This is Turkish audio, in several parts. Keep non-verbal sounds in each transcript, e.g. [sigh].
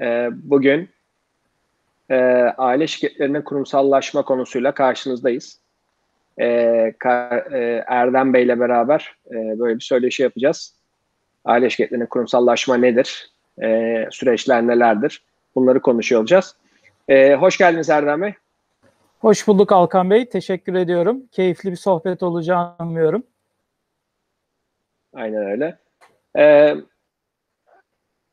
Ee, bugün e, aile şirketlerinin kurumsallaşma konusuyla karşınızdayız. Ee, e, Erdem Bey ile beraber e, böyle bir söyleşi yapacağız. Aile şirketlerinin kurumsallaşma nedir? Süreçler nelerdir? Bunları konuşuyor olacağız. Hoş geldiniz Erdem Bey. Hoş bulduk Alkan Bey. Teşekkür ediyorum. Keyifli bir sohbet olacağını umuyorum. Aynen öyle. Ee,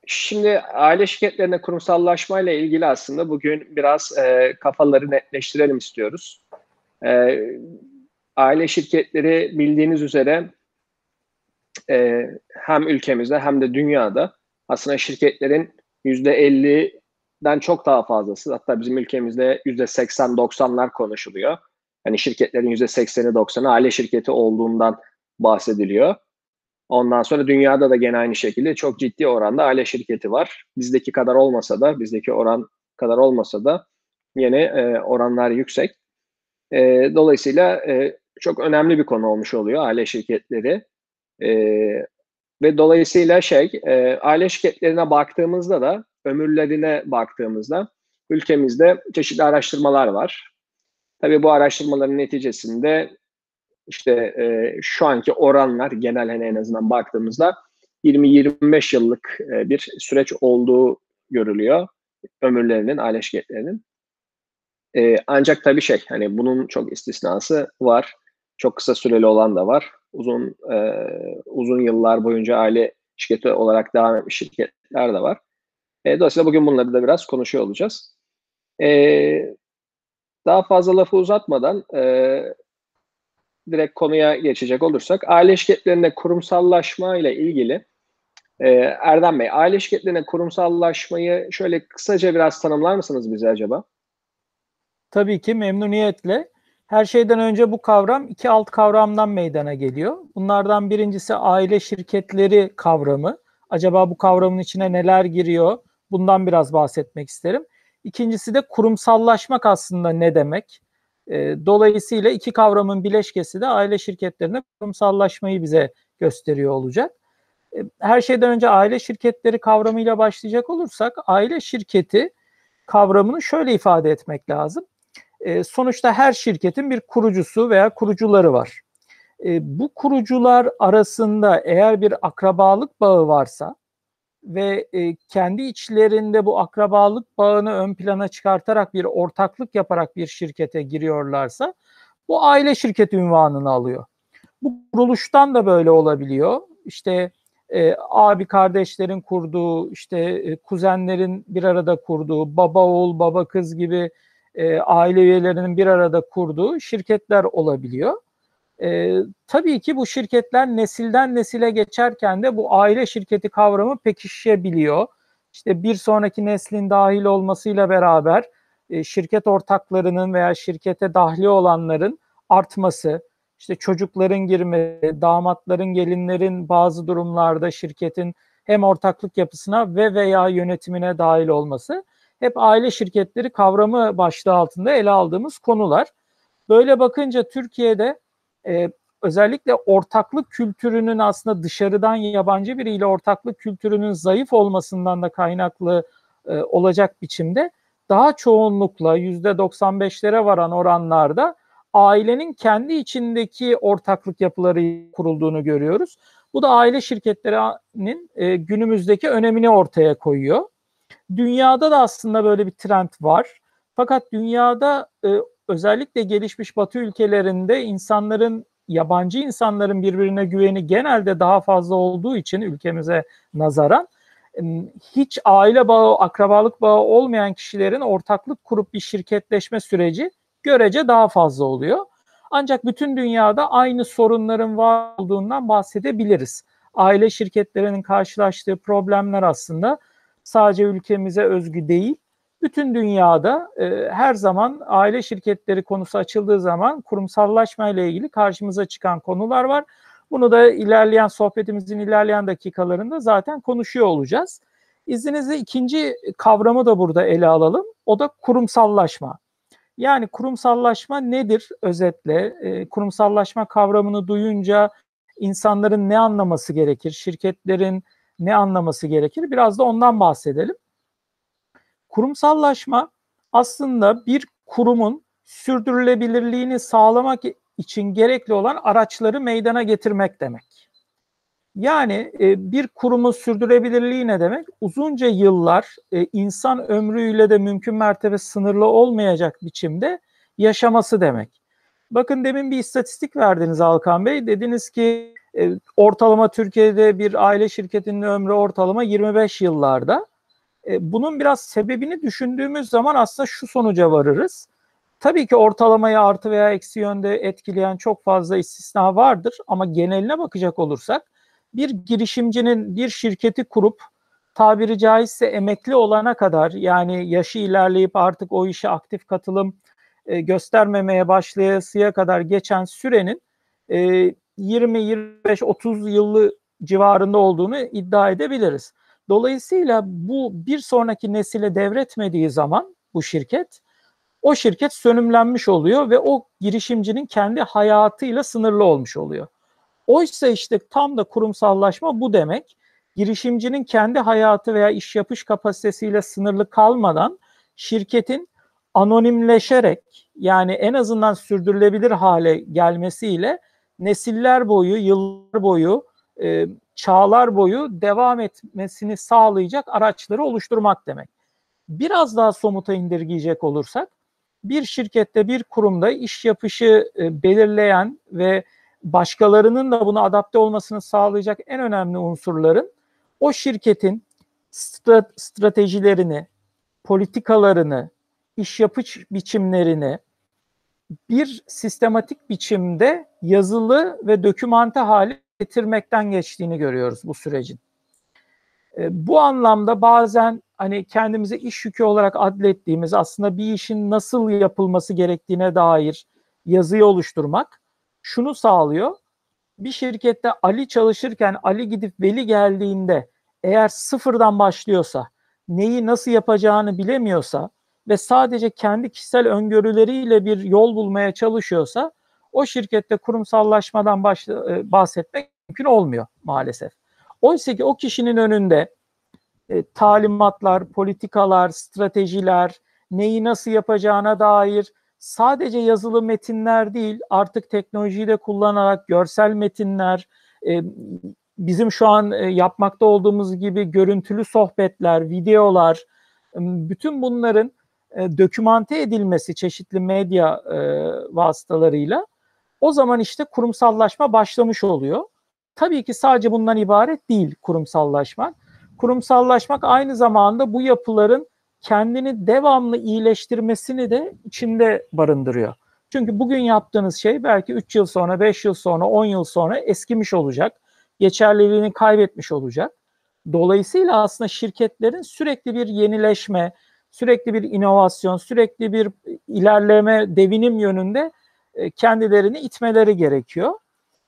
Şimdi aile şirketlerine kurumsallaşmayla ilgili aslında bugün biraz e, kafaları netleştirelim istiyoruz. E, aile şirketleri bildiğiniz üzere e, hem ülkemizde hem de dünyada aslında şirketlerin %50'den çok daha fazlası hatta bizim ülkemizde %80-90'lar konuşuluyor. Hani şirketlerin %80'i 90'ı aile şirketi olduğundan bahsediliyor. Ondan sonra dünyada da gene aynı şekilde çok ciddi oranda aile şirketi var. Bizdeki kadar olmasa da, bizdeki oran kadar olmasa da yine e, oranlar yüksek. E, dolayısıyla e, çok önemli bir konu olmuş oluyor aile şirketleri. E, ve dolayısıyla şey, e, aile şirketlerine baktığımızda da, ömürlerine baktığımızda ülkemizde çeşitli araştırmalar var. Tabii bu araştırmaların neticesinde işte e, şu anki oranlar genel hani en azından baktığımızda 20-25 yıllık e, bir süreç olduğu görülüyor ömürlerinin, aile şirketlerinin. E, ancak tabii şey hani bunun çok istisnası var. Çok kısa süreli olan da var. Uzun e, uzun yıllar boyunca aile şirketi olarak devam etmiş şirketler de var. E, dolayısıyla bugün bunları da biraz konuşuyor olacağız. E, daha fazla lafı uzatmadan e, direkt konuya geçecek olursak aile şirketlerinde kurumsallaşma ile ilgili e, Erdem Bey aile şirketlerine kurumsallaşmayı şöyle kısaca biraz tanımlar mısınız bize acaba? Tabii ki memnuniyetle. Her şeyden önce bu kavram iki alt kavramdan meydana geliyor. Bunlardan birincisi aile şirketleri kavramı. Acaba bu kavramın içine neler giriyor? Bundan biraz bahsetmek isterim. İkincisi de kurumsallaşmak aslında ne demek? Dolayısıyla iki kavramın bileşkesi de aile şirketlerine kurumsallaşmayı bize gösteriyor olacak. Her şeyden önce aile şirketleri kavramıyla başlayacak olursak aile şirketi kavramını şöyle ifade etmek lazım. Sonuçta her şirketin bir kurucusu veya kurucuları var. Bu kurucular arasında eğer bir akrabalık bağı varsa ve e, kendi içlerinde bu akrabalık bağını ön plana çıkartarak bir ortaklık yaparak bir şirkete giriyorlarsa bu aile şirketi ünvanını alıyor. Bu kuruluştan da böyle olabiliyor. İşte e, abi kardeşlerin kurduğu, işte e, kuzenlerin bir arada kurduğu, baba oğul, baba kız gibi e, aile üyelerinin bir arada kurduğu şirketler olabiliyor. E, tabii ki bu şirketler nesilden nesile geçerken de bu aile şirketi kavramı pekişebiliyor. İşte bir sonraki neslin dahil olmasıyla beraber e, şirket ortaklarının veya şirkete dahli olanların artması, işte çocukların girmesi, damatların, gelinlerin bazı durumlarda şirketin hem ortaklık yapısına ve veya yönetimine dahil olması hep aile şirketleri kavramı başlığı altında ele aldığımız konular. Böyle bakınca Türkiye'de e, özellikle ortaklık kültürünün aslında dışarıdan yabancı biriyle ortaklık kültürünün zayıf olmasından da kaynaklı e, olacak biçimde daha çoğunlukla yüzde 95'lere varan oranlarda ailenin kendi içindeki ortaklık yapıları kurulduğunu görüyoruz. Bu da aile şirketlerinin e, günümüzdeki önemini ortaya koyuyor. Dünyada da aslında böyle bir trend var. Fakat dünyada e, özellikle gelişmiş Batı ülkelerinde insanların yabancı insanların birbirine güveni genelde daha fazla olduğu için ülkemize nazaran hiç aile bağı, akrabalık bağı olmayan kişilerin ortaklık kurup bir şirketleşme süreci görece daha fazla oluyor. Ancak bütün dünyada aynı sorunların var olduğundan bahsedebiliriz. Aile şirketlerinin karşılaştığı problemler aslında sadece ülkemize özgü değil, bütün dünyada e, her zaman aile şirketleri konusu açıldığı zaman kurumsallaşma ile ilgili karşımıza çıkan konular var. Bunu da ilerleyen sohbetimizin ilerleyen dakikalarında zaten konuşuyor olacağız. İzninizle ikinci kavramı da burada ele alalım. O da kurumsallaşma. Yani kurumsallaşma nedir özetle? E, kurumsallaşma kavramını duyunca insanların ne anlaması gerekir? Şirketlerin ne anlaması gerekir? Biraz da ondan bahsedelim. Kurumsallaşma aslında bir kurumun sürdürülebilirliğini sağlamak için gerekli olan araçları meydana getirmek demek. Yani e, bir kurumun sürdürülebilirliği ne demek? Uzunca yıllar e, insan ömrüyle de mümkün mertebe sınırlı olmayacak biçimde yaşaması demek. Bakın demin bir istatistik verdiniz Alkan Bey. Dediniz ki e, ortalama Türkiye'de bir aile şirketinin ömrü ortalama 25 yıllarda. E, bunun biraz sebebini düşündüğümüz zaman aslında şu sonuca varırız. Tabii ki ortalamayı artı veya eksi yönde etkileyen çok fazla istisna vardır ama geneline bakacak olursak bir girişimcinin bir şirketi kurup tabiri caizse emekli olana kadar yani yaşı ilerleyip artık o işe aktif katılım e, göstermemeye başlayasıya kadar geçen sürenin e, 20, 25, 30 yıllı civarında olduğunu iddia edebiliriz. Dolayısıyla bu bir sonraki nesile devretmediği zaman bu şirket o şirket sönümlenmiş oluyor ve o girişimcinin kendi hayatıyla sınırlı olmuş oluyor. Oysa işte tam da kurumsallaşma bu demek. Girişimcinin kendi hayatı veya iş yapış kapasitesiyle sınırlı kalmadan şirketin anonimleşerek yani en azından sürdürülebilir hale gelmesiyle nesiller boyu, yıllar boyu, e, çağlar boyu devam etmesini sağlayacak araçları oluşturmak demek. Biraz daha somuta indirgeyecek olursak, bir şirkette, bir kurumda iş yapışı e, belirleyen ve başkalarının da buna adapte olmasını sağlayacak en önemli unsurların o şirketin stratejilerini, politikalarını, iş yapış biçimlerini bir sistematik biçimde yazılı ve dokümante hale getirmekten geçtiğini görüyoruz bu sürecin. E, bu anlamda bazen hani kendimize iş yükü olarak adlettiğimiz aslında bir işin nasıl yapılması gerektiğine dair yazıyı oluşturmak şunu sağlıyor. Bir şirkette Ali çalışırken Ali gidip Veli geldiğinde eğer sıfırdan başlıyorsa, neyi nasıl yapacağını bilemiyorsa ve sadece kendi kişisel öngörüleriyle bir yol bulmaya çalışıyorsa o şirkette kurumsallaşmadan baş, e, bahsetmek mümkün olmuyor maalesef. Oysa ki o kişinin önünde e, talimatlar, politikalar, stratejiler, neyi nasıl yapacağına dair sadece yazılı metinler değil, artık teknolojiyi de kullanarak görsel metinler, e, bizim şu an e, yapmakta olduğumuz gibi görüntülü sohbetler, videolar, e, bütün bunların e, dokümante edilmesi çeşitli medya e, vasıtalarıyla o zaman işte kurumsallaşma başlamış oluyor. Tabii ki sadece bundan ibaret değil kurumsallaşmak. Kurumsallaşmak aynı zamanda bu yapıların kendini devamlı iyileştirmesini de içinde barındırıyor. Çünkü bugün yaptığınız şey belki 3 yıl sonra, 5 yıl sonra, 10 yıl sonra eskimiş olacak. Geçerliliğini kaybetmiş olacak. Dolayısıyla aslında şirketlerin sürekli bir yenileşme, sürekli bir inovasyon, sürekli bir ilerleme, devinim yönünde e, kendilerini itmeleri gerekiyor.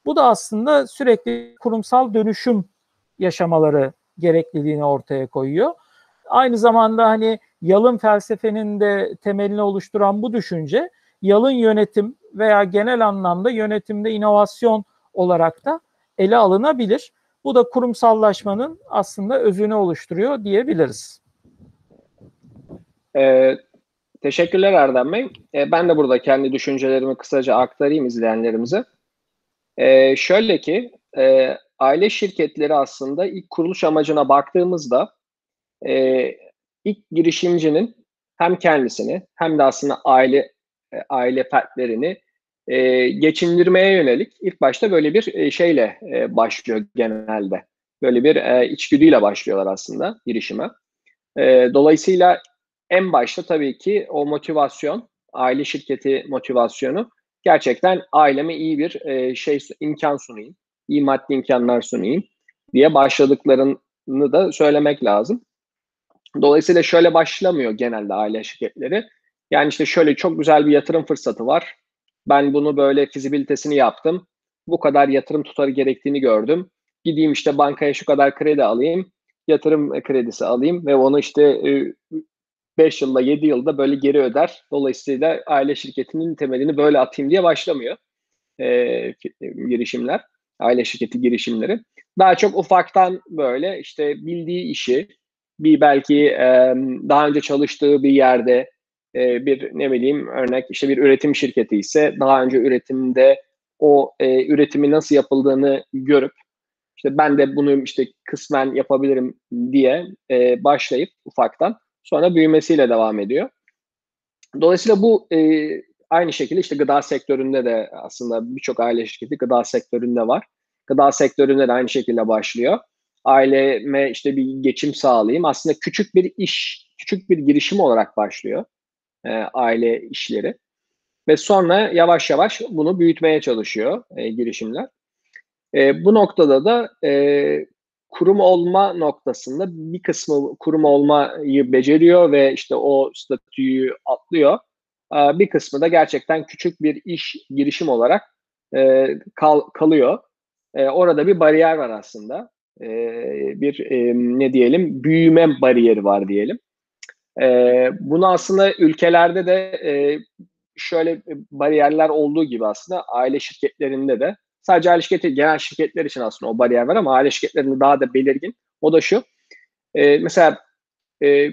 Bu da aslında sürekli kurumsal dönüşüm yaşamaları gerekliliğini ortaya koyuyor. Aynı zamanda hani yalın felsefenin de temelini oluşturan bu düşünce yalın yönetim veya genel anlamda yönetimde inovasyon olarak da ele alınabilir. Bu da kurumsallaşmanın aslında özünü oluşturuyor diyebiliriz. Ee, teşekkürler Erdem Bey. Ee, ben de burada kendi düşüncelerimi kısaca aktarayım izleyenlerimize. Ee, şöyle ki e, aile şirketleri aslında ilk kuruluş amacına baktığımızda e, ilk girişimcinin hem kendisini hem de aslında aile e, aile fertlerini e, geçindirmeye yönelik ilk başta böyle bir e, şeyle e, başlıyor genelde. Böyle bir e, içgüdüyle başlıyorlar aslında girişime. E, dolayısıyla en başta tabii ki o motivasyon, aile şirketi motivasyonu gerçekten aileme iyi bir e, şey imkan sunayım, iyi maddi imkanlar sunayım diye başladıklarını da söylemek lazım. Dolayısıyla şöyle başlamıyor genelde aile şirketleri. Yani işte şöyle çok güzel bir yatırım fırsatı var. Ben bunu böyle fizibilitesini yaptım. Bu kadar yatırım tutarı gerektiğini gördüm. Gideyim işte bankaya şu kadar kredi alayım. Yatırım kredisi alayım ve onu işte 5 yılda 7 yılda böyle geri öder. Dolayısıyla aile şirketinin temelini böyle atayım diye başlamıyor e, girişimler. Aile şirketi girişimleri. Daha çok ufaktan böyle işte bildiği işi bir belki e, daha önce çalıştığı bir yerde e, bir ne bileyim örnek işte bir üretim şirketi ise daha önce üretimde o e, üretimi nasıl yapıldığını görüp işte ben de bunu işte kısmen yapabilirim diye e, başlayıp ufaktan sonra büyümesiyle devam ediyor. Dolayısıyla bu e, aynı şekilde işte gıda sektöründe de aslında birçok aile şirketi gıda sektöründe var. Gıda sektöründe de aynı şekilde başlıyor. Aileme işte bir geçim sağlayayım. Aslında küçük bir iş, küçük bir girişim olarak başlıyor e, aile işleri. Ve sonra yavaş yavaş bunu büyütmeye çalışıyor e, girişimler. E, bu noktada da e, kurum olma noktasında bir kısmı kurum olmayı beceriyor ve işte o statüyü atlıyor. E, bir kısmı da gerçekten küçük bir iş girişim olarak e, kal, kalıyor. E, orada bir bariyer var aslında. E, bir ne diyelim büyüme bariyeri var diyelim. Bunu aslında ülkelerde de şöyle bariyerler olduğu gibi aslında aile şirketlerinde de sadece aile şirketi genel şirketler için aslında o bariyer var ama aile şirketlerinde daha da belirgin. O da şu. E, mesela e,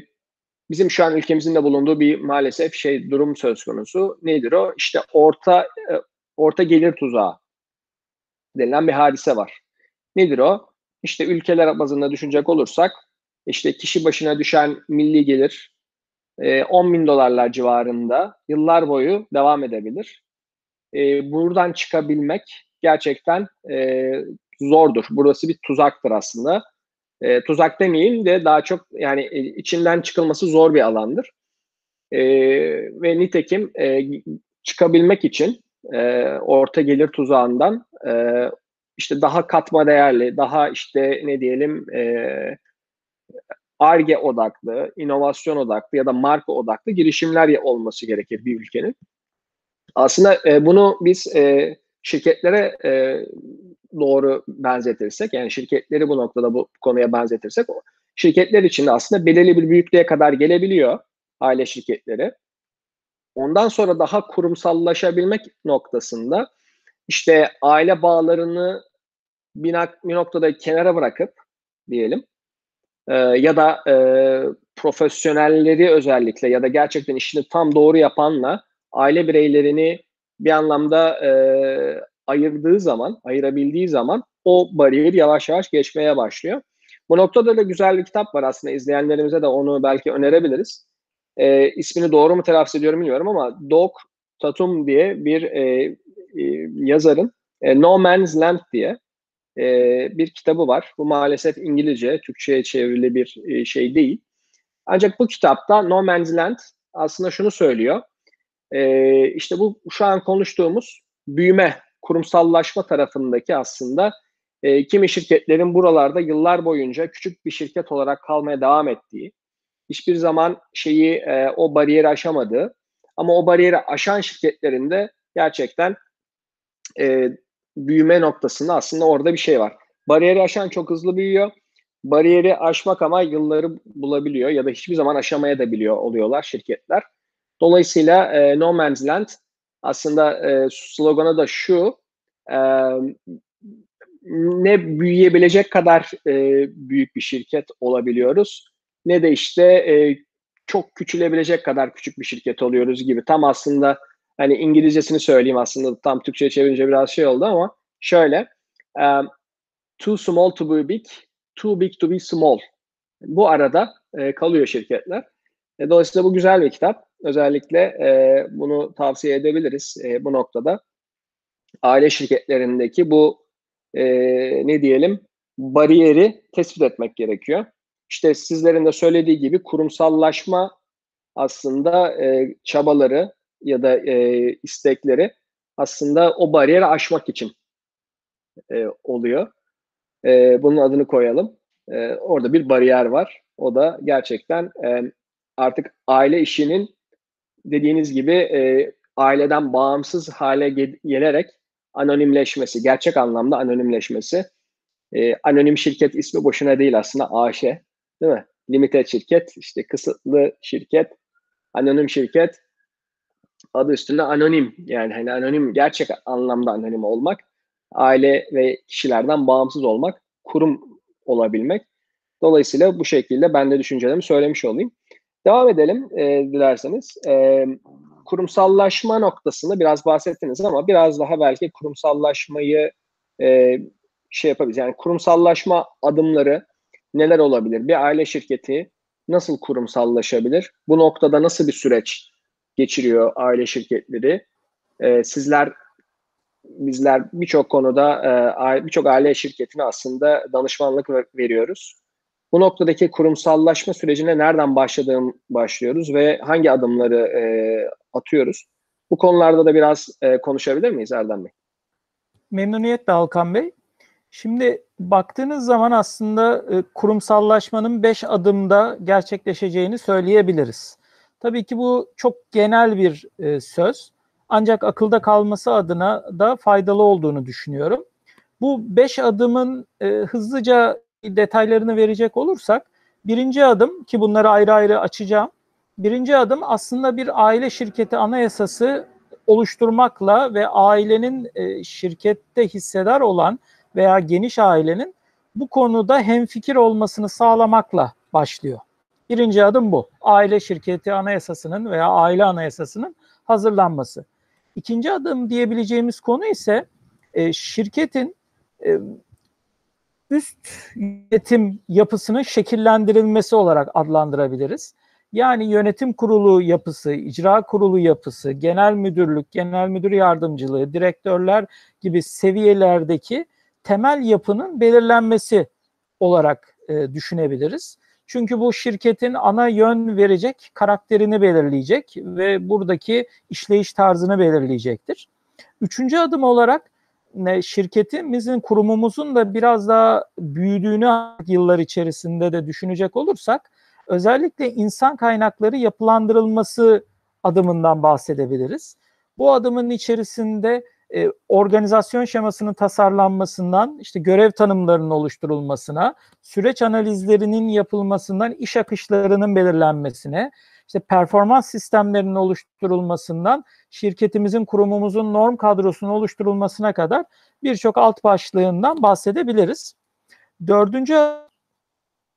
bizim şu an ülkemizin de bulunduğu bir maalesef şey durum söz konusu. Nedir o? İşte orta e, orta gelir tuzağı denilen bir hadise var. Nedir o? İşte ülkeler bazında düşünecek olursak işte kişi başına düşen milli gelir 10 bin dolarlar civarında yıllar boyu devam edebilir. Buradan çıkabilmek gerçekten zordur. Burası bir tuzaktır aslında. Tuzak demeyeyim de daha çok yani içinden çıkılması zor bir alandır. Ve nitekim çıkabilmek için orta gelir tuzağından işte daha katma değerli, daha işte ne diyelim ARGE odaklı, inovasyon odaklı ya da marka odaklı girişimler olması gerekir bir ülkenin. Aslında e, bunu biz e, şirketlere e, doğru benzetirsek, yani şirketleri bu noktada bu konuya benzetirsek, şirketler için aslında belirli bir büyüklüğe kadar gelebiliyor aile şirketleri. Ondan sonra daha kurumsallaşabilmek noktasında işte aile bağlarını bir, bir noktada kenara bırakıp diyelim e, ya da e, profesyonelleri özellikle ya da gerçekten işini tam doğru yapanla aile bireylerini bir anlamda e, ayırdığı zaman, ayırabildiği zaman o bariyer yavaş yavaş geçmeye başlıyor. Bu noktada da güzel bir kitap var aslında izleyenlerimize de onu belki önerebiliriz. E, ismini doğru mu telaffuz ediyorum bilmiyorum ama Doc Tatum diye bir e, e, yazarın e, No Man's Land diye e, bir kitabı var. Bu maalesef İngilizce, Türkçe'ye çevrili bir e, şey değil. Ancak bu kitapta No Man's Land aslında şunu söylüyor. E, işte bu şu an konuştuğumuz büyüme, kurumsallaşma tarafındaki aslında e, kimi şirketlerin buralarda yıllar boyunca küçük bir şirket olarak kalmaya devam ettiği, hiçbir zaman şeyi e, o bariyeri aşamadığı ama o bariyeri aşan şirketlerin de gerçekten e, büyüme noktasında aslında orada bir şey var. Bariyeri aşan çok hızlı büyüyor. Bariyeri aşmak ama yılları bulabiliyor ya da hiçbir zaman aşamaya da biliyor oluyorlar şirketler. Dolayısıyla e, No Man's Land aslında e, sloganı da şu e, ne büyüyebilecek kadar e, büyük bir şirket olabiliyoruz ne de işte e, çok küçülebilecek kadar küçük bir şirket oluyoruz gibi. Tam aslında hani İngilizcesini söyleyeyim aslında tam Türkçe'ye çevirince biraz şey oldu ama şöyle um, too small to be big, too big to be small. Bu arada e, kalıyor şirketler. E, dolayısıyla bu güzel bir kitap. Özellikle e, bunu tavsiye edebiliriz e, bu noktada. Aile şirketlerindeki bu e, ne diyelim bariyeri tespit etmek gerekiyor. İşte sizlerin de söylediği gibi kurumsallaşma aslında e, çabaları ya da e, istekleri aslında o bariyeri aşmak için e, oluyor. E, bunun adını koyalım. E, orada bir bariyer var. O da gerçekten e, artık aile işinin dediğiniz gibi e, aileden bağımsız hale ge- gelerek anonimleşmesi, gerçek anlamda anonimleşmesi. E, anonim şirket ismi boşuna değil aslında AŞ, değil mi? Limited şirket, işte kısıtlı şirket, anonim şirket adı üstünde anonim yani hani anonim gerçek anlamda anonim olmak, aile ve kişilerden bağımsız olmak, kurum olabilmek. Dolayısıyla bu şekilde ben de düşüncelerimi söylemiş olayım. Devam edelim e, dilerseniz. E, kurumsallaşma noktasında biraz bahsettiniz ama biraz daha belki kurumsallaşmayı e, şey yapabiliriz. Yani kurumsallaşma adımları neler olabilir? Bir aile şirketi nasıl kurumsallaşabilir? Bu noktada nasıl bir süreç geçiriyor aile şirketleri? E, sizler bizler birçok konuda e, birçok aile şirketine aslında danışmanlık veriyoruz. Bu noktadaki kurumsallaşma sürecine nereden başladığım başlıyoruz ve hangi adımları e, atıyoruz? Bu konularda da biraz e, konuşabilir miyiz Erdem Bey? Memnuniyetle Alkan Bey. Şimdi baktığınız zaman aslında e, kurumsallaşmanın 5 adımda gerçekleşeceğini söyleyebiliriz. Tabii ki bu çok genel bir e, söz. Ancak akılda kalması adına da faydalı olduğunu düşünüyorum. Bu 5 adımın e, hızlıca detaylarını verecek olursak birinci adım ki bunları ayrı ayrı açacağım. Birinci adım aslında bir aile şirketi anayasası oluşturmakla ve ailenin e, şirkette hissedar olan veya geniş ailenin bu konuda hemfikir olmasını sağlamakla başlıyor. Birinci adım bu. Aile şirketi anayasasının veya aile anayasasının hazırlanması. İkinci adım diyebileceğimiz konu ise e, şirketin e, üst yönetim yapısının şekillendirilmesi olarak adlandırabiliriz. Yani yönetim kurulu yapısı, icra kurulu yapısı, genel müdürlük, genel müdür yardımcılığı, direktörler gibi seviyelerdeki temel yapının belirlenmesi olarak e, düşünebiliriz. Çünkü bu şirketin ana yön verecek karakterini belirleyecek ve buradaki işleyiş tarzını belirleyecektir. Üçüncü adım olarak şirketimizin, kurumumuzun da biraz daha büyüdüğünü yıllar içerisinde de düşünecek olursak özellikle insan kaynakları yapılandırılması adımından bahsedebiliriz. Bu adımın içerisinde e, organizasyon şemasının tasarlanmasından, işte görev tanımlarının oluşturulmasına, süreç analizlerinin yapılmasından iş akışlarının belirlenmesine, işte performans sistemlerinin oluşturulmasından şirketimizin, kurumumuzun norm kadrosunun oluşturulmasına kadar birçok alt başlığından bahsedebiliriz. Dördüncü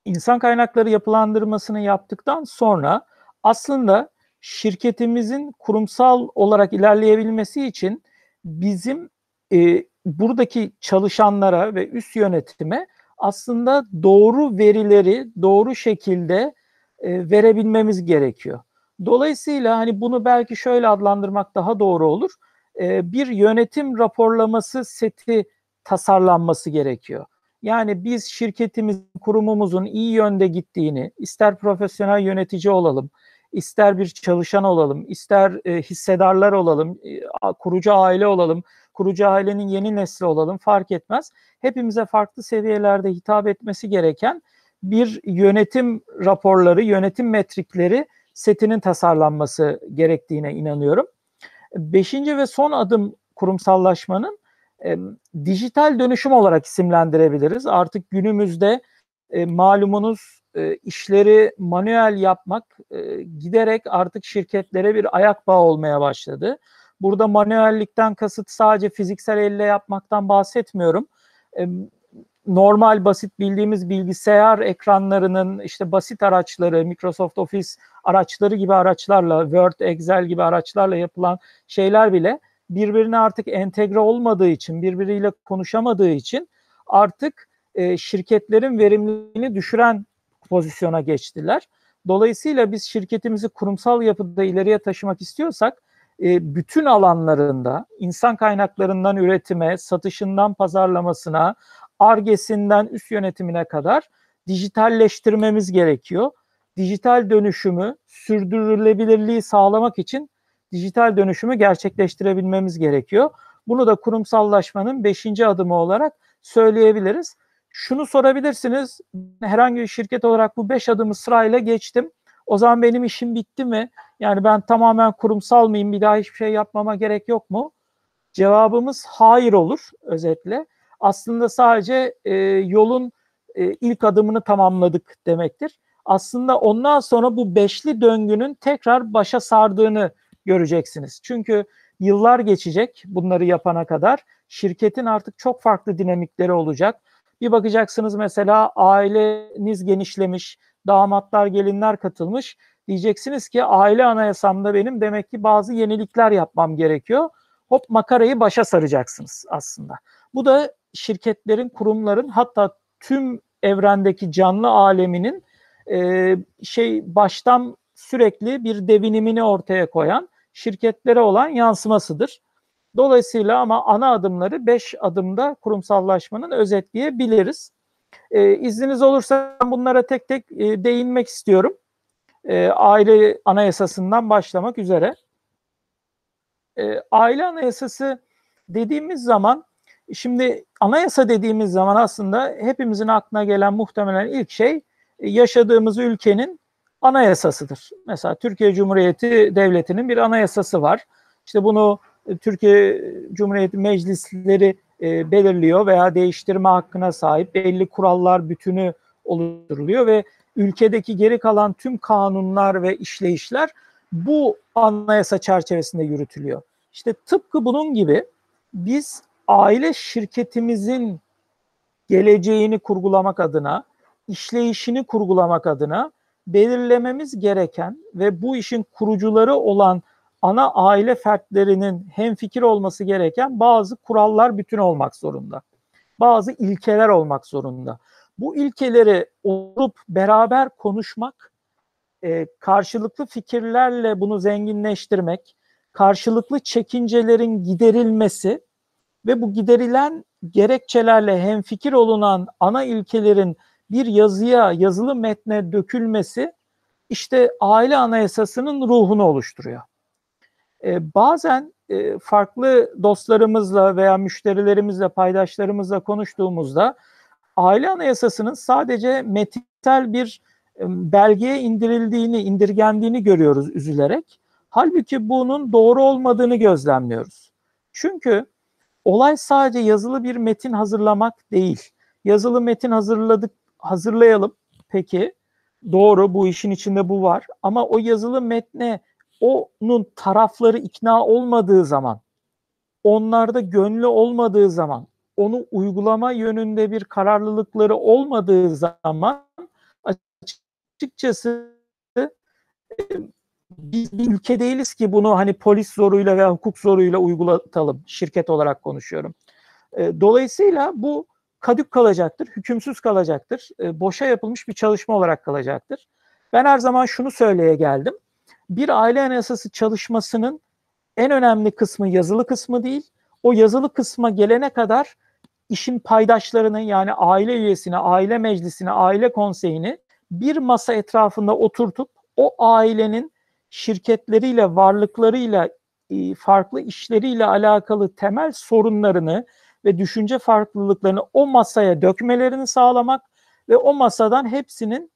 insan kaynakları yapılandırmasını yaptıktan sonra aslında şirketimizin kurumsal olarak ilerleyebilmesi için bizim e, buradaki çalışanlara ve üst yönetime aslında doğru verileri doğru şekilde e, verebilmemiz gerekiyor. Dolayısıyla hani bunu belki şöyle adlandırmak daha doğru olur. E, bir yönetim raporlaması seti tasarlanması gerekiyor. Yani biz şirketimiz, kurumumuzun iyi yönde gittiğini, ister profesyonel yönetici olalım, ister bir çalışan olalım, ister e, hissedarlar olalım, e, kurucu aile olalım, kurucu ailenin yeni nesli olalım fark etmez. Hepimize farklı seviyelerde hitap etmesi gereken bir yönetim raporları, yönetim metrikleri setinin tasarlanması gerektiğine inanıyorum. Beşinci ve son adım kurumsallaşmanın e, dijital dönüşüm olarak isimlendirebiliriz. Artık günümüzde e, malumunuz e, işleri manuel yapmak e, giderek artık şirketlere bir ayak bağı olmaya başladı. Burada manuellikten kasıt sadece fiziksel elle yapmaktan bahsetmiyorum. Normal basit bildiğimiz bilgisayar ekranlarının işte basit araçları, Microsoft Office araçları gibi araçlarla, Word, Excel gibi araçlarla yapılan şeyler bile birbirine artık entegre olmadığı için, birbiriyle konuşamadığı için artık e, şirketlerin verimliliğini düşüren pozisyona geçtiler. Dolayısıyla biz şirketimizi kurumsal yapıda ileriye taşımak istiyorsak e, bütün alanlarında insan kaynaklarından üretime, satışından pazarlamasına, argesinden üst yönetimine kadar dijitalleştirmemiz gerekiyor. Dijital dönüşümü, sürdürülebilirliği sağlamak için dijital dönüşümü gerçekleştirebilmemiz gerekiyor. Bunu da kurumsallaşmanın beşinci adımı olarak söyleyebiliriz. Şunu sorabilirsiniz, herhangi bir şirket olarak bu beş adımı sırayla geçtim. O zaman benim işim bitti mi? Yani ben tamamen kurumsal mıyım, bir daha hiçbir şey yapmama gerek yok mu? Cevabımız hayır olur özetle. Aslında sadece e, yolun e, ilk adımını tamamladık demektir. Aslında ondan sonra bu beşli döngünün tekrar başa sardığını göreceksiniz. Çünkü yıllar geçecek bunları yapana kadar. Şirketin artık çok farklı dinamikleri olacak. Bir bakacaksınız mesela aileniz genişlemiş, damatlar, gelinler katılmış. Diyeceksiniz ki aile anayasamda benim demek ki bazı yenilikler yapmam gerekiyor. Hop makarayı başa saracaksınız aslında. Bu da şirketlerin, kurumların hatta tüm evrendeki canlı aleminin e, şey baştan sürekli bir devinimini ortaya koyan şirketlere olan yansımasıdır. Dolayısıyla ama ana adımları 5 adımda kurumsallaşmanın özetleyebiliriz. E, izniniz olursa bunlara tek tek e, değinmek istiyorum. E, aile anayasasından başlamak üzere. E, aile anayasası dediğimiz zaman Şimdi anayasa dediğimiz zaman aslında hepimizin aklına gelen muhtemelen ilk şey e, yaşadığımız ülkenin anayasasıdır. Mesela Türkiye Cumhuriyeti Devleti'nin bir anayasası var. İşte bunu e, Türkiye Cumhuriyeti meclisleri e, belirliyor veya değiştirme hakkına sahip belli kurallar bütünü oluşturuluyor ve ülkedeki geri kalan tüm kanunlar ve işleyişler bu anayasa çerçevesinde yürütülüyor. İşte tıpkı bunun gibi biz aile şirketimizin geleceğini kurgulamak adına, işleyişini kurgulamak adına belirlememiz gereken ve bu işin kurucuları olan ana aile fertlerinin hem fikir olması gereken bazı kurallar bütün olmak zorunda. Bazı ilkeler olmak zorunda. Bu ilkeleri olup beraber konuşmak, e, karşılıklı fikirlerle bunu zenginleştirmek, karşılıklı çekincelerin giderilmesi ve bu giderilen gerekçelerle hemfikir olunan ana ilkelerin bir yazıya, yazılı metne dökülmesi işte aile anayasasının ruhunu oluşturuyor. Ee, bazen e, farklı dostlarımızla veya müşterilerimizle, paydaşlarımızla konuştuğumuzda aile anayasasının sadece metinsel bir e, belgeye indirildiğini, indirgendiğini görüyoruz üzülerek. Halbuki bunun doğru olmadığını gözlemliyoruz. Çünkü olay sadece yazılı bir metin hazırlamak değil. Yazılı metin hazırladık, hazırlayalım. Peki doğru bu işin içinde bu var. Ama o yazılı metne onun tarafları ikna olmadığı zaman, onlarda gönlü olmadığı zaman, onu uygulama yönünde bir kararlılıkları olmadığı zaman açıkçası biz bir ülke değiliz ki bunu hani polis zoruyla veya hukuk zoruyla uygulatalım. Şirket olarak konuşuyorum. E, dolayısıyla bu kadük kalacaktır, hükümsüz kalacaktır, e, boşa yapılmış bir çalışma olarak kalacaktır. Ben her zaman şunu söyleye geldim. Bir aile anayasası çalışmasının en önemli kısmı yazılı kısmı değil. O yazılı kısma gelene kadar işin paydaşlarını yani aile üyesini, aile meclisini, aile konseyini bir masa etrafında oturtup o ailenin şirketleriyle, varlıklarıyla, e, farklı işleriyle alakalı temel sorunlarını ve düşünce farklılıklarını o masaya dökmelerini sağlamak ve o masadan hepsinin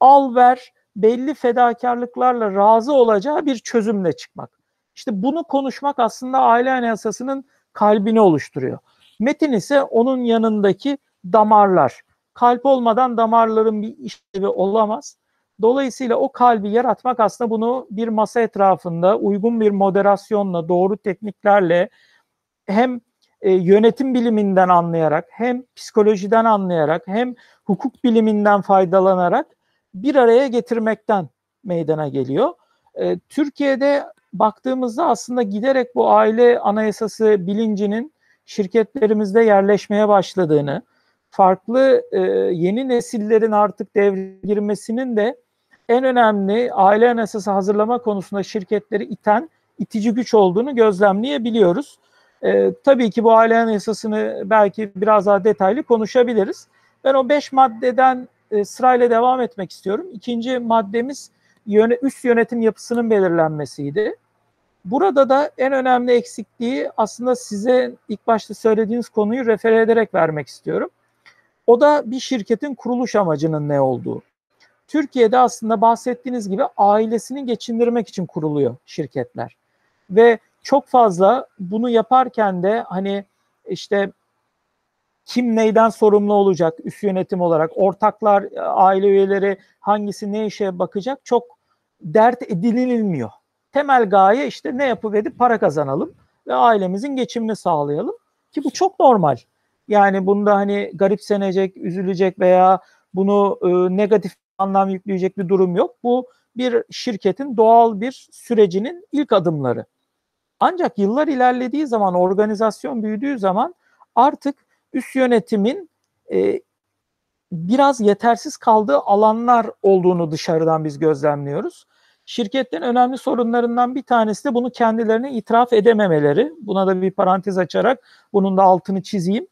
al ver belli fedakarlıklarla razı olacağı bir çözümle çıkmak. İşte bunu konuşmak aslında aile anayasasının kalbini oluşturuyor. Metin ise onun yanındaki damarlar. Kalp olmadan damarların bir işlevi olamaz. Dolayısıyla o kalbi yaratmak aslında bunu bir masa etrafında uygun bir moderasyonla, doğru tekniklerle hem e, yönetim biliminden anlayarak, hem psikolojiden anlayarak, hem hukuk biliminden faydalanarak bir araya getirmekten meydana geliyor. E, Türkiye'de baktığımızda aslında giderek bu aile anayasası bilincinin şirketlerimizde yerleşmeye başladığını, farklı e, yeni nesillerin artık devre girmesinin de en önemli aile anayasası hazırlama konusunda şirketleri iten itici güç olduğunu gözlemleyebiliyoruz. Ee, tabii ki bu aile anayasasını belki biraz daha detaylı konuşabiliriz. Ben o beş maddeden e, sırayla devam etmek istiyorum. İkinci maddemiz yöne, üst yönetim yapısının belirlenmesiydi. Burada da en önemli eksikliği aslında size ilk başta söylediğiniz konuyu refere ederek vermek istiyorum. O da bir şirketin kuruluş amacının ne olduğu. Türkiye'de aslında bahsettiğiniz gibi ailesini geçindirmek için kuruluyor şirketler. Ve çok fazla bunu yaparken de hani işte kim neyden sorumlu olacak üst yönetim olarak, ortaklar, aile üyeleri hangisi ne işe bakacak çok dert edinilmiyor. Temel gaye işte ne yapıp edip para kazanalım ve ailemizin geçimini sağlayalım ki bu çok normal. Yani bunda hani garipsenecek, üzülecek veya bunu e, negatif anlam yükleyecek bir durum yok. Bu bir şirketin doğal bir sürecinin ilk adımları. Ancak yıllar ilerlediği zaman, organizasyon büyüdüğü zaman artık üst yönetimin e, biraz yetersiz kaldığı alanlar olduğunu dışarıdan biz gözlemliyoruz. Şirketlerin önemli sorunlarından bir tanesi de bunu kendilerine itiraf edememeleri. Buna da bir parantez açarak bunun da altını çizeyim.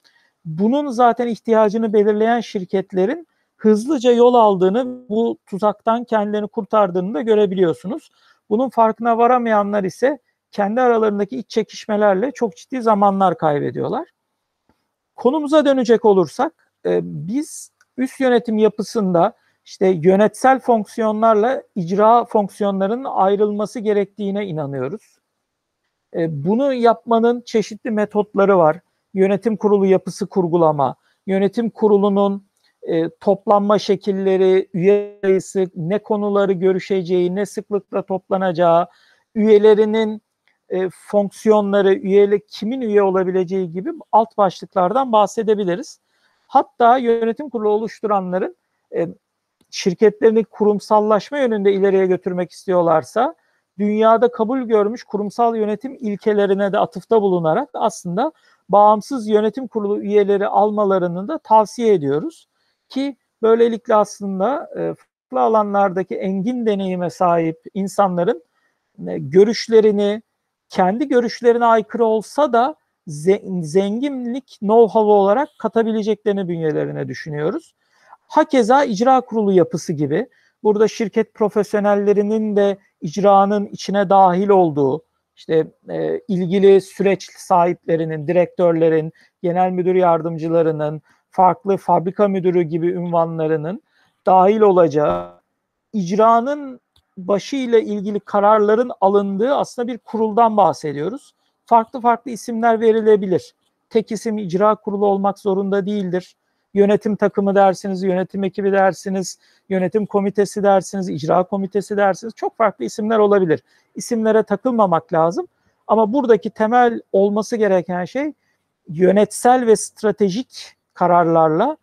Bunun zaten ihtiyacını belirleyen şirketlerin hızlıca yol aldığını, bu tuzaktan kendilerini kurtardığını da görebiliyorsunuz. Bunun farkına varamayanlar ise kendi aralarındaki iç çekişmelerle çok ciddi zamanlar kaybediyorlar. Konumuza dönecek olursak, e, biz üst yönetim yapısında işte yönetsel fonksiyonlarla icra fonksiyonlarının ayrılması gerektiğine inanıyoruz. E, bunu yapmanın çeşitli metotları var. Yönetim kurulu yapısı kurgulama, yönetim kurulunun e, toplanma şekilleri, üye sayısı, ne konuları görüşeceği, ne sıklıkla toplanacağı, üyelerinin e, fonksiyonları, üyelik kimin üye olabileceği gibi alt başlıklardan bahsedebiliriz. Hatta yönetim kurulu oluşturanların e, şirketlerini kurumsallaşma yönünde ileriye götürmek istiyorlarsa dünyada kabul görmüş kurumsal yönetim ilkelerine de atıfta bulunarak aslında bağımsız yönetim kurulu üyeleri almalarını da tavsiye ediyoruz ki böylelikle aslında e, farklı alanlardaki engin deneyime sahip insanların e, görüşlerini kendi görüşlerine aykırı olsa da zenginlik know-how olarak katabileceklerini bünyelerine düşünüyoruz. Hakeza icra kurulu yapısı gibi burada şirket profesyonellerinin de icranın içine dahil olduğu, işte e, ilgili süreç sahiplerinin, direktörlerin, genel müdür yardımcılarının, farklı fabrika müdürü gibi ünvanlarının dahil olacağı, icranın başı ile ilgili kararların alındığı aslında bir kuruldan bahsediyoruz. Farklı farklı isimler verilebilir. Tek isim icra kurulu olmak zorunda değildir. Yönetim takımı dersiniz, yönetim ekibi dersiniz, yönetim komitesi dersiniz, icra komitesi dersiniz. Çok farklı isimler olabilir. İsimlere takılmamak lazım. Ama buradaki temel olması gereken şey yönetsel ve stratejik kararlarla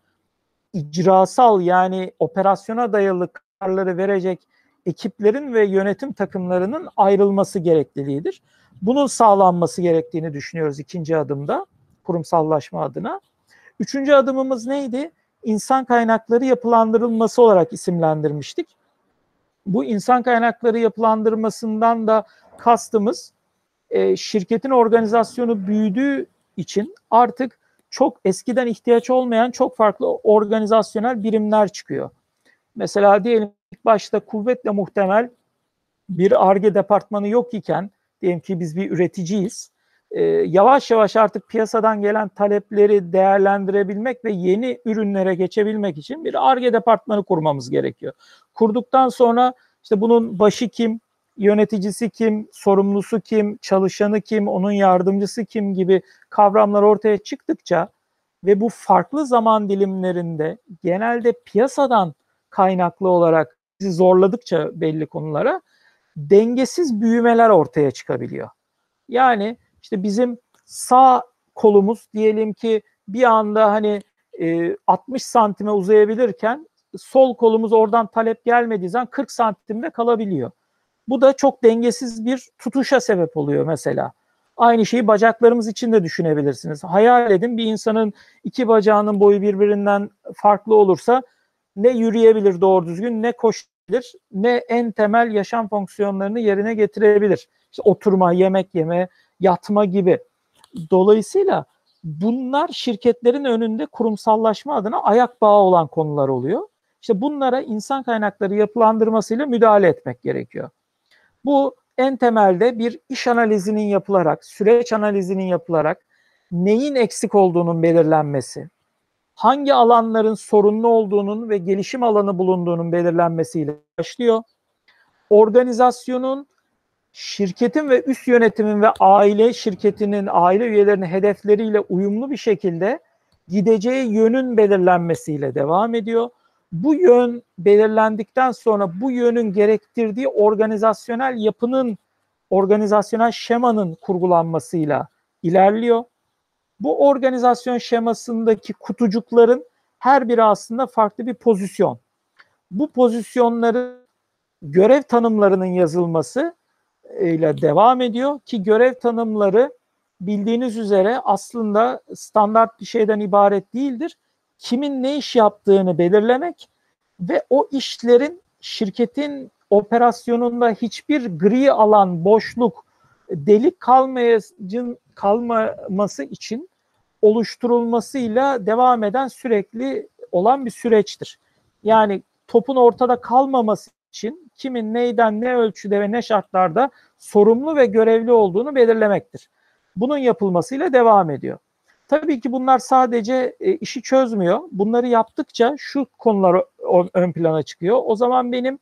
icrasal yani operasyona dayalı kararları verecek ekiplerin ve yönetim takımlarının ayrılması gerekliliğidir. Bunun sağlanması gerektiğini düşünüyoruz ikinci adımda kurumsallaşma adına. Üçüncü adımımız neydi? İnsan kaynakları yapılandırılması olarak isimlendirmiştik. Bu insan kaynakları yapılandırmasından da kastımız e, şirketin organizasyonu büyüdüğü için artık çok eskiden ihtiyaç olmayan çok farklı organizasyonel birimler çıkıyor. Mesela diyelim ilk başta kuvvetle muhtemel bir ARGE departmanı yok iken diyelim ki biz bir üreticiyiz. Ee, yavaş yavaş artık piyasadan gelen talepleri değerlendirebilmek ve yeni ürünlere geçebilmek için bir ARGE departmanı kurmamız gerekiyor. Kurduktan sonra işte bunun başı kim, yöneticisi kim, sorumlusu kim, çalışanı kim, onun yardımcısı kim gibi kavramlar ortaya çıktıkça ve bu farklı zaman dilimlerinde genelde piyasadan kaynaklı olarak bizi zorladıkça belli konulara dengesiz büyümeler ortaya çıkabiliyor. Yani işte bizim sağ kolumuz diyelim ki bir anda hani e, 60 santime uzayabilirken sol kolumuz oradan talep gelmediği zaman 40 santimde kalabiliyor. Bu da çok dengesiz bir tutuşa sebep oluyor mesela. Aynı şeyi bacaklarımız için de düşünebilirsiniz. Hayal edin bir insanın iki bacağının boyu birbirinden farklı olursa ne yürüyebilir doğru düzgün ne koşabilir ne en temel yaşam fonksiyonlarını yerine getirebilir. İşte oturma, yemek yeme, yatma gibi. Dolayısıyla bunlar şirketlerin önünde kurumsallaşma adına ayak bağı olan konular oluyor. İşte bunlara insan kaynakları yapılandırmasıyla müdahale etmek gerekiyor. Bu en temelde bir iş analizinin yapılarak, süreç analizinin yapılarak neyin eksik olduğunun belirlenmesi, hangi alanların sorunlu olduğunun ve gelişim alanı bulunduğunun belirlenmesiyle başlıyor. Organizasyonun şirketin ve üst yönetimin ve aile şirketinin, aile üyelerinin hedefleriyle uyumlu bir şekilde gideceği yönün belirlenmesiyle devam ediyor. Bu yön belirlendikten sonra bu yönün gerektirdiği organizasyonel yapının, organizasyonel şemanın kurgulanmasıyla ilerliyor. Bu organizasyon şemasındaki kutucukların her biri aslında farklı bir pozisyon. Bu pozisyonları görev tanımlarının yazılması ile devam ediyor ki görev tanımları bildiğiniz üzere aslında standart bir şeyden ibaret değildir. Kimin ne iş yaptığını belirlemek ve o işlerin şirketin operasyonunda hiçbir gri alan, boşluk, delik kalmayacın kalmaması için oluşturulmasıyla devam eden sürekli olan bir süreçtir. Yani topun ortada kalmaması için kimin neyden ne ölçüde ve ne şartlarda sorumlu ve görevli olduğunu belirlemektir. Bunun yapılmasıyla devam ediyor. Tabii ki bunlar sadece e, işi çözmüyor. Bunları yaptıkça şu konular ön plana çıkıyor. O zaman benim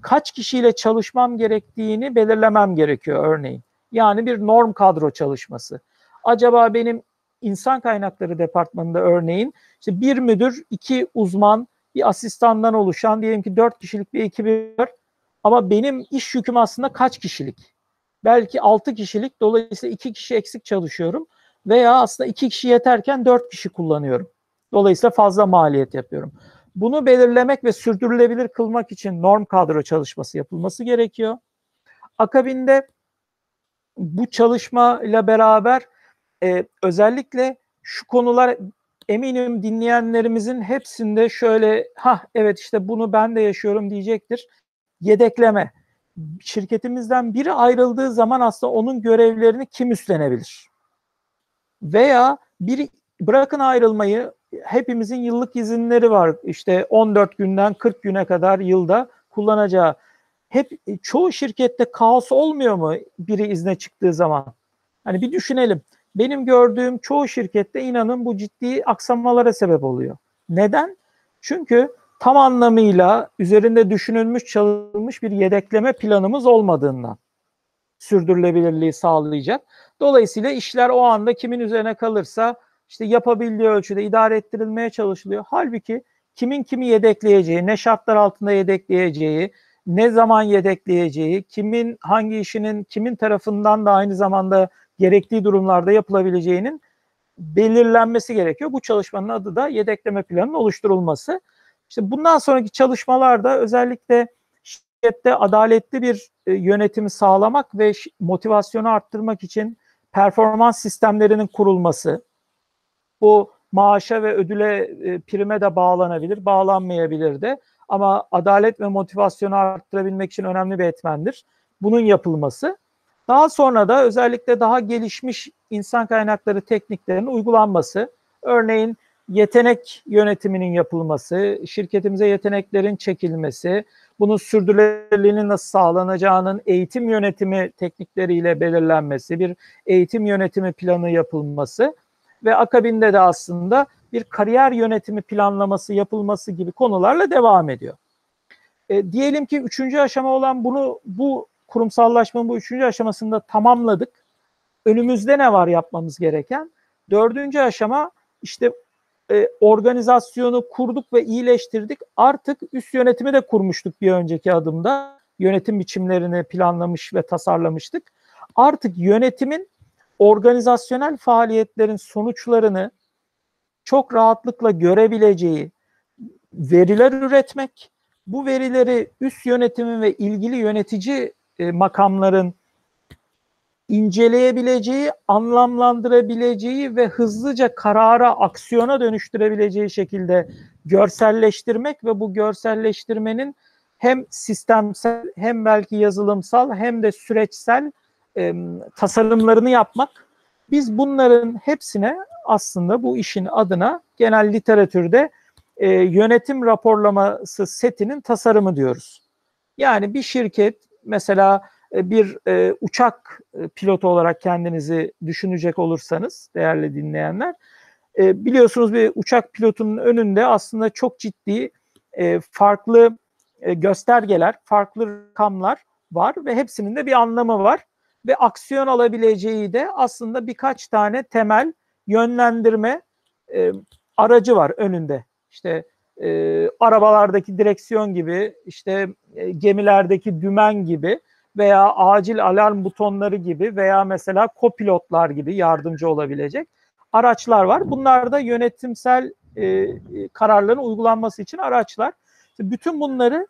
kaç kişiyle çalışmam gerektiğini belirlemem gerekiyor örneğin. Yani bir norm kadro çalışması. Acaba benim insan kaynakları departmanında örneğin işte bir müdür, iki uzman, bir asistandan oluşan diyelim ki dört kişilik bir ekibi var. Ama benim iş yüküm aslında kaç kişilik? Belki altı kişilik dolayısıyla iki kişi eksik çalışıyorum. Veya aslında iki kişi yeterken dört kişi kullanıyorum. Dolayısıyla fazla maliyet yapıyorum. Bunu belirlemek ve sürdürülebilir kılmak için norm kadro çalışması yapılması gerekiyor. Akabinde bu çalışma ile beraber e, özellikle şu konular eminim dinleyenlerimizin hepsinde şöyle ha evet işte bunu ben de yaşıyorum diyecektir. Yedekleme. Şirketimizden biri ayrıldığı zaman aslında onun görevlerini kim üstlenebilir? Veya biri bırakın ayrılmayı hepimizin yıllık izinleri var. İşte 14 günden 40 güne kadar yılda kullanacağı. Hep çoğu şirkette kaos olmuyor mu biri izne çıktığı zaman? Hani bir düşünelim. Benim gördüğüm çoğu şirkette inanın bu ciddi aksamalara sebep oluyor. Neden? Çünkü tam anlamıyla üzerinde düşünülmüş, çalışılmış bir yedekleme planımız olmadığından sürdürülebilirliği sağlayacak. Dolayısıyla işler o anda kimin üzerine kalırsa işte yapabildiği ölçüde idare ettirilmeye çalışılıyor. Halbuki kimin kimi yedekleyeceği, ne şartlar altında yedekleyeceği, ne zaman yedekleyeceği, kimin hangi işinin kimin tarafından da aynı zamanda gerektiği durumlarda yapılabileceğinin belirlenmesi gerekiyor. Bu çalışmanın adı da yedekleme planının oluşturulması. İşte bundan sonraki çalışmalarda özellikle şirkette adaletli bir e, yönetimi sağlamak ve motivasyonu arttırmak için performans sistemlerinin kurulması, bu maaşa ve ödüle, e, prime de bağlanabilir, bağlanmayabilir de ama adalet ve motivasyonu arttırabilmek için önemli bir etmendir. Bunun yapılması daha sonra da özellikle daha gelişmiş insan kaynakları tekniklerinin uygulanması, örneğin yetenek yönetiminin yapılması, şirketimize yeteneklerin çekilmesi, bunun sürdürülebilirliğinin nasıl sağlanacağının eğitim yönetimi teknikleriyle belirlenmesi, bir eğitim yönetimi planı yapılması ve akabinde de aslında bir kariyer yönetimi planlaması yapılması gibi konularla devam ediyor. E, diyelim ki üçüncü aşama olan bunu bu kurumsallaşmanın bu üçüncü aşamasında tamamladık. Önümüzde ne var yapmamız gereken? Dördüncü aşama işte e, organizasyonu kurduk ve iyileştirdik. Artık üst yönetimi de kurmuştuk bir önceki adımda. Yönetim biçimlerini planlamış ve tasarlamıştık. Artık yönetimin organizasyonel faaliyetlerin sonuçlarını çok rahatlıkla görebileceği veriler üretmek, bu verileri üst yönetimin ve ilgili yönetici e, makamların inceleyebileceği, anlamlandırabileceği ve hızlıca karara, aksiyona dönüştürebileceği şekilde görselleştirmek ve bu görselleştirmenin hem sistemsel hem belki yazılımsal hem de süreçsel e, tasarımlarını yapmak. Biz bunların hepsine aslında bu işin adına genel literatürde e, yönetim raporlaması setinin tasarımı diyoruz. Yani bir şirket mesela bir e, uçak e, pilotu olarak kendinizi düşünecek olursanız değerli dinleyenler e, biliyorsunuz bir uçak pilotunun önünde aslında çok ciddi e, farklı e, göstergeler, farklı rakamlar var ve hepsinin de bir anlamı var ve aksiyon alabileceği de aslında birkaç tane temel yönlendirme e, aracı var önünde. İşte e, arabalardaki direksiyon gibi, işte e, gemilerdeki dümen gibi veya acil alarm butonları gibi veya mesela kopilotlar gibi yardımcı olabilecek. araçlar var. Bunlar da yönetimsel e, kararların uygulanması için araçlar. Bütün bunları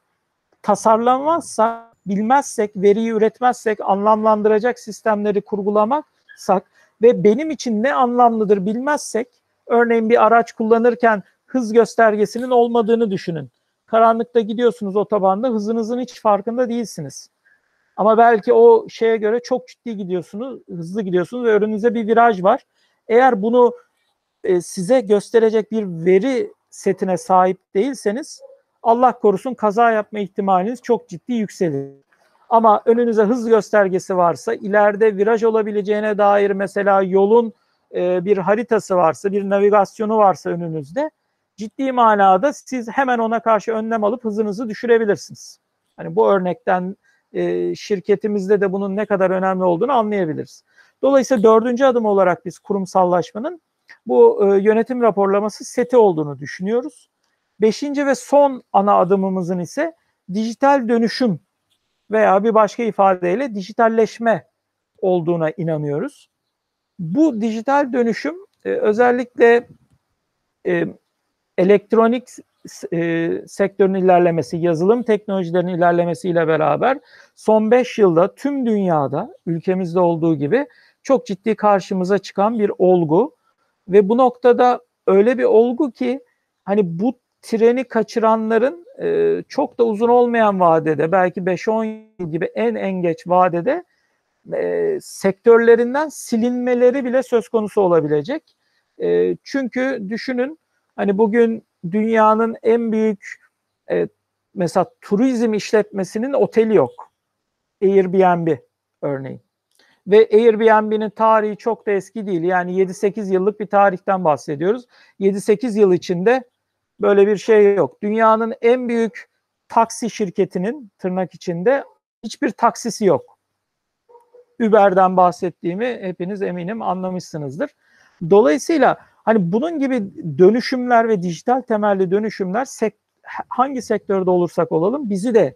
tasarlamazsak, bilmezsek, veriyi üretmezsek, anlamlandıracak sistemleri kurgulamaksak ve benim için ne anlamlıdır bilmezsek, örneğin bir araç kullanırken hız göstergesinin olmadığını düşünün. Karanlıkta gidiyorsunuz otobanda, hızınızın hiç farkında değilsiniz. Ama belki o şeye göre çok ciddi gidiyorsunuz, hızlı gidiyorsunuz ve önünüzde bir viraj var. Eğer bunu e, size gösterecek bir veri setine sahip değilseniz Allah korusun kaza yapma ihtimaliniz çok ciddi yükselir. Ama önünüze hız göstergesi varsa, ileride viraj olabileceğine dair mesela yolun e, bir haritası varsa, bir navigasyonu varsa önünüzde ciddi manada siz hemen ona karşı önlem alıp hızınızı düşürebilirsiniz. Hani bu örnekten e, şirketimizde de bunun ne kadar önemli olduğunu anlayabiliriz. Dolayısıyla dördüncü adım olarak biz kurumsallaşmanın bu e, yönetim raporlaması seti olduğunu düşünüyoruz. Beşinci ve son ana adımımızın ise dijital dönüşüm veya bir başka ifadeyle dijitalleşme olduğuna inanıyoruz. Bu dijital dönüşüm e, özellikle e, elektronik e, sektörün ilerlemesi, yazılım teknolojilerinin ilerlemesiyle beraber son 5 yılda tüm dünyada ülkemizde olduğu gibi çok ciddi karşımıza çıkan bir olgu ve bu noktada öyle bir olgu ki hani bu treni kaçıranların e, çok da uzun olmayan vadede belki 5-10 yıl gibi en en geç vadede e, sektörlerinden silinmeleri bile söz konusu olabilecek. E, çünkü düşünün hani bugün dünyanın en büyük e, mesela turizm işletmesinin oteli yok. Airbnb örneğin. Ve Airbnb'nin tarihi çok da eski değil. Yani 7-8 yıllık bir tarihten bahsediyoruz. 7-8 yıl içinde böyle bir şey yok. Dünyanın en büyük taksi şirketinin tırnak içinde hiçbir taksisi yok. Uber'den bahsettiğimi hepiniz eminim anlamışsınızdır. Dolayısıyla hani bunun gibi dönüşümler ve dijital temelli dönüşümler sek hangi sektörde olursak olalım bizi de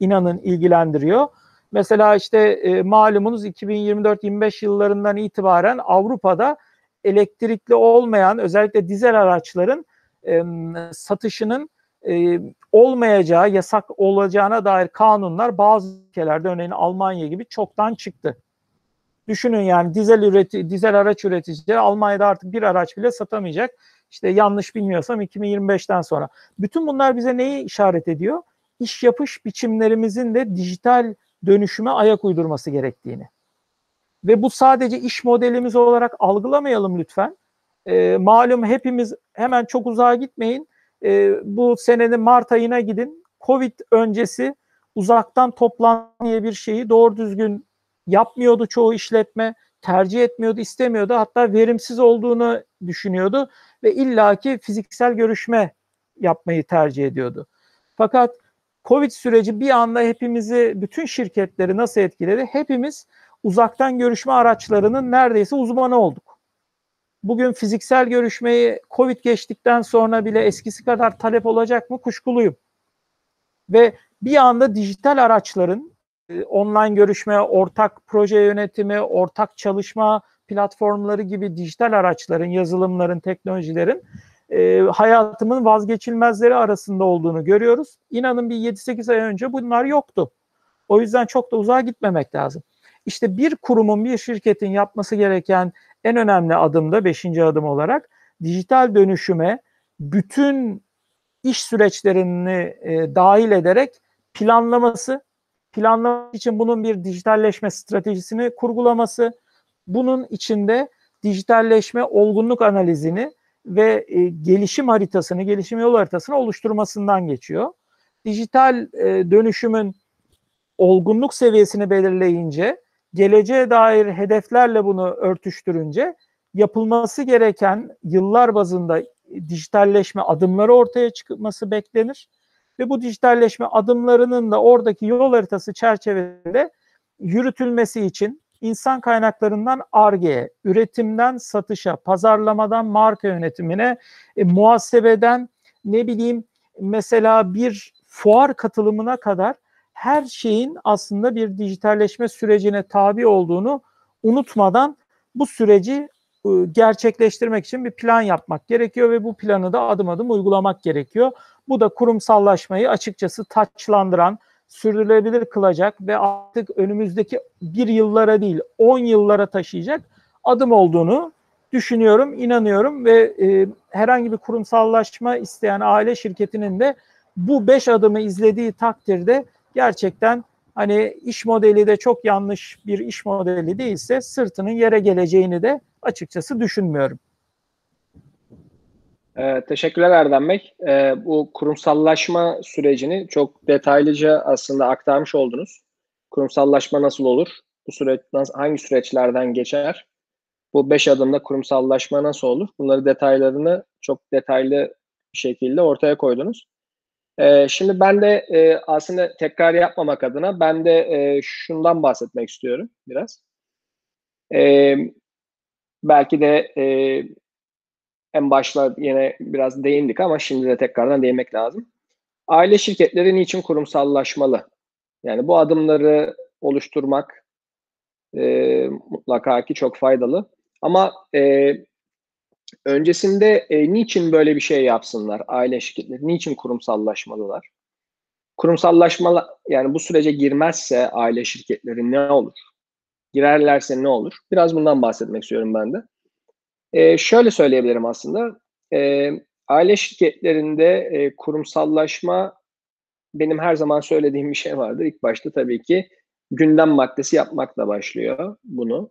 inanın ilgilendiriyor. Mesela işte e, malumunuz 2024-25 yıllarından itibaren Avrupa'da elektrikli olmayan özellikle dizel araçların e, satışının e, olmayacağı, yasak olacağına dair kanunlar bazı ülkelerde örneğin Almanya gibi çoktan çıktı. Düşünün yani dizel üreti dizel araç üreticileri Almanya'da artık bir araç bile satamayacak. İşte yanlış bilmiyorsam 2025'ten sonra. Bütün bunlar bize neyi işaret ediyor? İş yapış biçimlerimizin de dijital dönüşüme ayak uydurması gerektiğini. Ve bu sadece iş modelimiz olarak algılamayalım lütfen. E, malum hepimiz hemen çok uzağa gitmeyin. E, bu senenin Mart ayına gidin. Covid öncesi uzaktan toplantı diye bir şeyi doğru düzgün yapmıyordu çoğu işletme. Tercih etmiyordu, istemiyordu. Hatta verimsiz olduğunu düşünüyordu ve illaki fiziksel görüşme yapmayı tercih ediyordu. Fakat Covid süreci bir anda hepimizi, bütün şirketleri nasıl etkiledi? Hepimiz uzaktan görüşme araçlarının neredeyse uzmanı olduk. Bugün fiziksel görüşmeyi Covid geçtikten sonra bile eskisi kadar talep olacak mı kuşkuluyum. Ve bir anda dijital araçların online görüşme, ortak proje yönetimi, ortak çalışma platformları gibi dijital araçların, yazılımların, teknolojilerin e, hayatımın vazgeçilmezleri arasında olduğunu görüyoruz. İnanın bir 7-8 ay önce bunlar yoktu. O yüzden çok da uzağa gitmemek lazım. İşte bir kurumun, bir şirketin yapması gereken en önemli adım da 5. adım olarak dijital dönüşüme bütün iş süreçlerini e, dahil ederek planlaması, planlamak için bunun bir dijitalleşme stratejisini kurgulaması, bunun içinde dijitalleşme olgunluk analizini ve e, gelişim haritasını, gelişim yol haritasını oluşturmasından geçiyor. Dijital e, dönüşümün olgunluk seviyesini belirleyince, geleceğe dair hedeflerle bunu örtüştürünce yapılması gereken yıllar bazında dijitalleşme adımları ortaya çıkması beklenir. Ve bu dijitalleşme adımlarının da oradaki yol haritası çerçevesinde yürütülmesi için insan kaynaklarından ARGE'ye, üretimden satışa, pazarlamadan marka yönetimine, e, muhasebeden ne bileyim mesela bir fuar katılımına kadar her şeyin aslında bir dijitalleşme sürecine tabi olduğunu unutmadan bu süreci gerçekleştirmek için bir plan yapmak gerekiyor ve bu planı da adım adım uygulamak gerekiyor. Bu da kurumsallaşmayı açıkçası taçlandıran, sürdürülebilir kılacak ve artık önümüzdeki bir yıllara değil 10 yıllara taşıyacak adım olduğunu düşünüyorum, inanıyorum ve e, herhangi bir kurumsallaşma isteyen aile şirketinin de bu beş adımı izlediği takdirde gerçekten hani iş modeli de çok yanlış bir iş modeli değilse sırtının yere geleceğini de açıkçası düşünmüyorum. Ee, teşekkürler Erdem Bey. Ee, bu kurumsallaşma sürecini çok detaylıca aslında aktarmış oldunuz. Kurumsallaşma nasıl olur? Bu süreç hangi süreçlerden geçer? Bu beş adımda kurumsallaşma nasıl olur? Bunları detaylarını çok detaylı bir şekilde ortaya koydunuz. Ee, şimdi ben de e, aslında tekrar yapmamak adına ben de e, şundan bahsetmek istiyorum biraz. E, belki de e, en başta yine biraz değindik ama şimdi de tekrardan değinmek lazım. Aile şirketleri niçin kurumsallaşmalı? Yani bu adımları oluşturmak e, mutlaka ki çok faydalı. Ama e, öncesinde e, niçin böyle bir şey yapsınlar aile şirketleri? Niçin kurumsallaşmalılar? Kurumsallaşma yani bu sürece girmezse aile şirketleri ne olur? Girerlerse ne olur? Biraz bundan bahsetmek istiyorum ben de. E, şöyle söyleyebilirim aslında. E, aile şirketlerinde e, kurumsallaşma benim her zaman söylediğim [laughs] bir şey vardır. İlk başta tabii ki gündem maddesi yapmakla başlıyor bunu.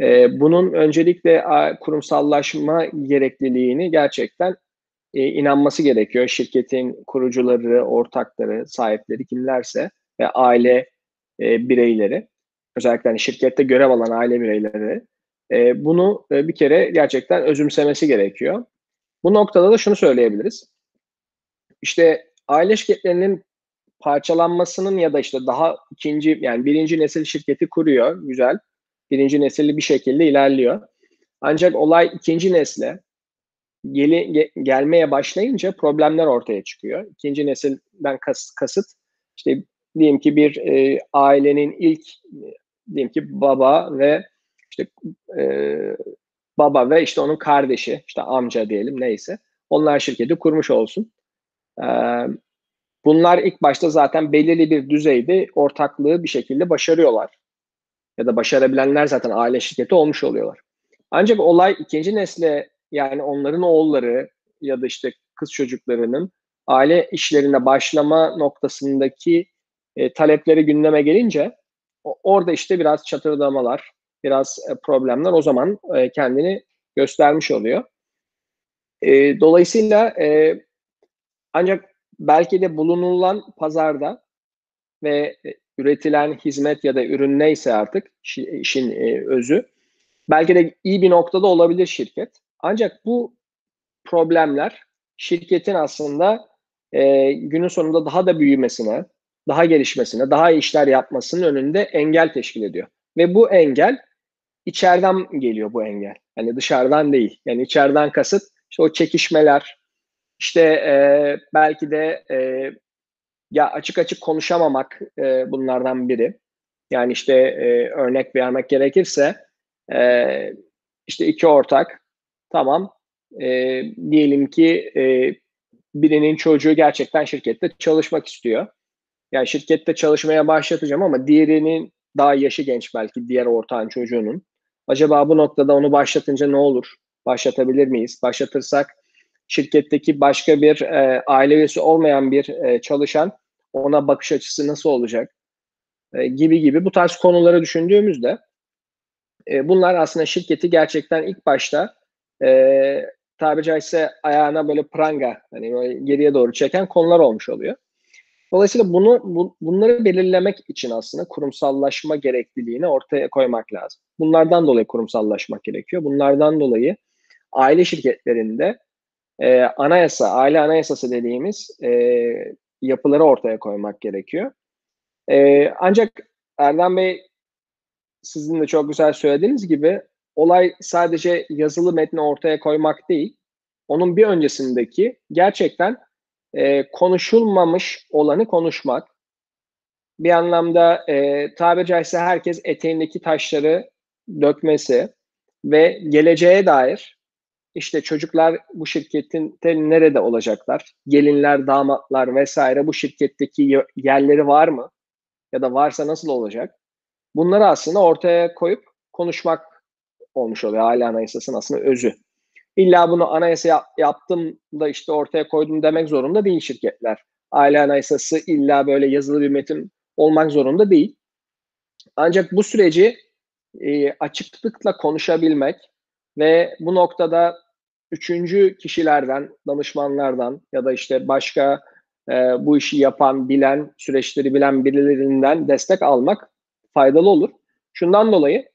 E, bunun öncelikle kurumsallaşma gerekliliğini gerçekten e, inanması gerekiyor. Şirketin kurucuları, ortakları, sahipleri kimlerse ve aile e, bireyleri, özellikle hani şirkette görev alan aile bireyleri e, bunu e, bir kere gerçekten özümsemesi gerekiyor. Bu noktada da şunu söyleyebiliriz. İşte aile şirketlerinin parçalanmasının ya da işte daha ikinci yani birinci nesil şirketi kuruyor güzel. Birinci nesilli bir şekilde ilerliyor. Ancak olay ikinci nesle geli, ge, gelmeye başlayınca problemler ortaya çıkıyor. İkinci nesilden kas, kasıt işte diyelim ki bir e, ailenin ilk diyelim ki baba ve işte e, baba ve işte onun kardeşi, işte amca diyelim neyse. Onlar şirketi kurmuş olsun. E, bunlar ilk başta zaten belirli bir düzeyde ortaklığı bir şekilde başarıyorlar. Ya da başarabilenler zaten aile şirketi olmuş oluyorlar. Ancak olay ikinci nesle yani onların oğulları ya da işte kız çocuklarının aile işlerine başlama noktasındaki e, talepleri gündeme gelince orada işte biraz çatırdamalar, biraz e, problemler o zaman e, kendini göstermiş oluyor. E, dolayısıyla ancak belki de bulunulan pazarda ve üretilen hizmet ya da ürün neyse artık işin özü belki de iyi bir noktada olabilir şirket. Ancak bu problemler şirketin aslında günün sonunda daha da büyümesine, daha gelişmesine, daha iyi işler yapmasının önünde engel teşkil ediyor. Ve bu engel içeriden geliyor bu engel. Yani dışarıdan değil. Yani içeriden kasıt işte o çekişmeler, işte e, belki de e, ya açık açık konuşamamak e, bunlardan biri. Yani işte e, örnek vermek gerekirse e, işte iki ortak tamam e, diyelim ki e, birinin çocuğu gerçekten şirkette çalışmak istiyor. Yani şirkette çalışmaya başlatacağım ama diğerinin daha yaşı genç belki diğer ortağın çocuğunun. Acaba bu noktada onu başlatınca ne olur? Başlatabilir miyiz? Başlatırsak şirketteki başka bir e, aile üyesi olmayan bir e, çalışan ona bakış açısı nasıl olacak? E, gibi gibi bu tarz konuları düşündüğümüzde e, bunlar aslında şirketi gerçekten ilk başta e, tabiri caizse ayağına böyle pranga hani böyle geriye doğru çeken konular olmuş oluyor. Dolayısıyla bunu bu, bunları belirlemek için aslında kurumsallaşma gerekliliğini ortaya koymak lazım. Bunlardan dolayı kurumsallaşmak gerekiyor. Bunlardan dolayı aile şirketlerinde e, anayasa, aile anayasası dediğimiz e, yapıları ortaya koymak gerekiyor. E, ancak Erdem Bey sizin de çok güzel söylediğiniz gibi olay sadece yazılı metni ortaya koymak değil, onun bir öncesindeki gerçekten e, konuşulmamış olanı konuşmak. Bir anlamda e, tabiri caizse herkes eteğindeki taşları dökmesi ve geleceğe dair işte çocuklar bu şirketin nerede olacaklar? Gelinler, damatlar vesaire bu şirketteki yerleri var mı? Ya da varsa nasıl olacak? Bunları aslında ortaya koyup konuşmak olmuş oluyor aile anayasasının aslında özü. İlla bunu anayasa yap, yaptım da işte ortaya koydum demek zorunda değil şirketler. Aile anayasası illa böyle yazılı bir metin olmak zorunda değil. Ancak bu süreci e, açıklıkla konuşabilmek ve bu noktada üçüncü kişilerden, danışmanlardan ya da işte başka e, bu işi yapan, bilen, süreçleri bilen birilerinden destek almak faydalı olur. Şundan dolayı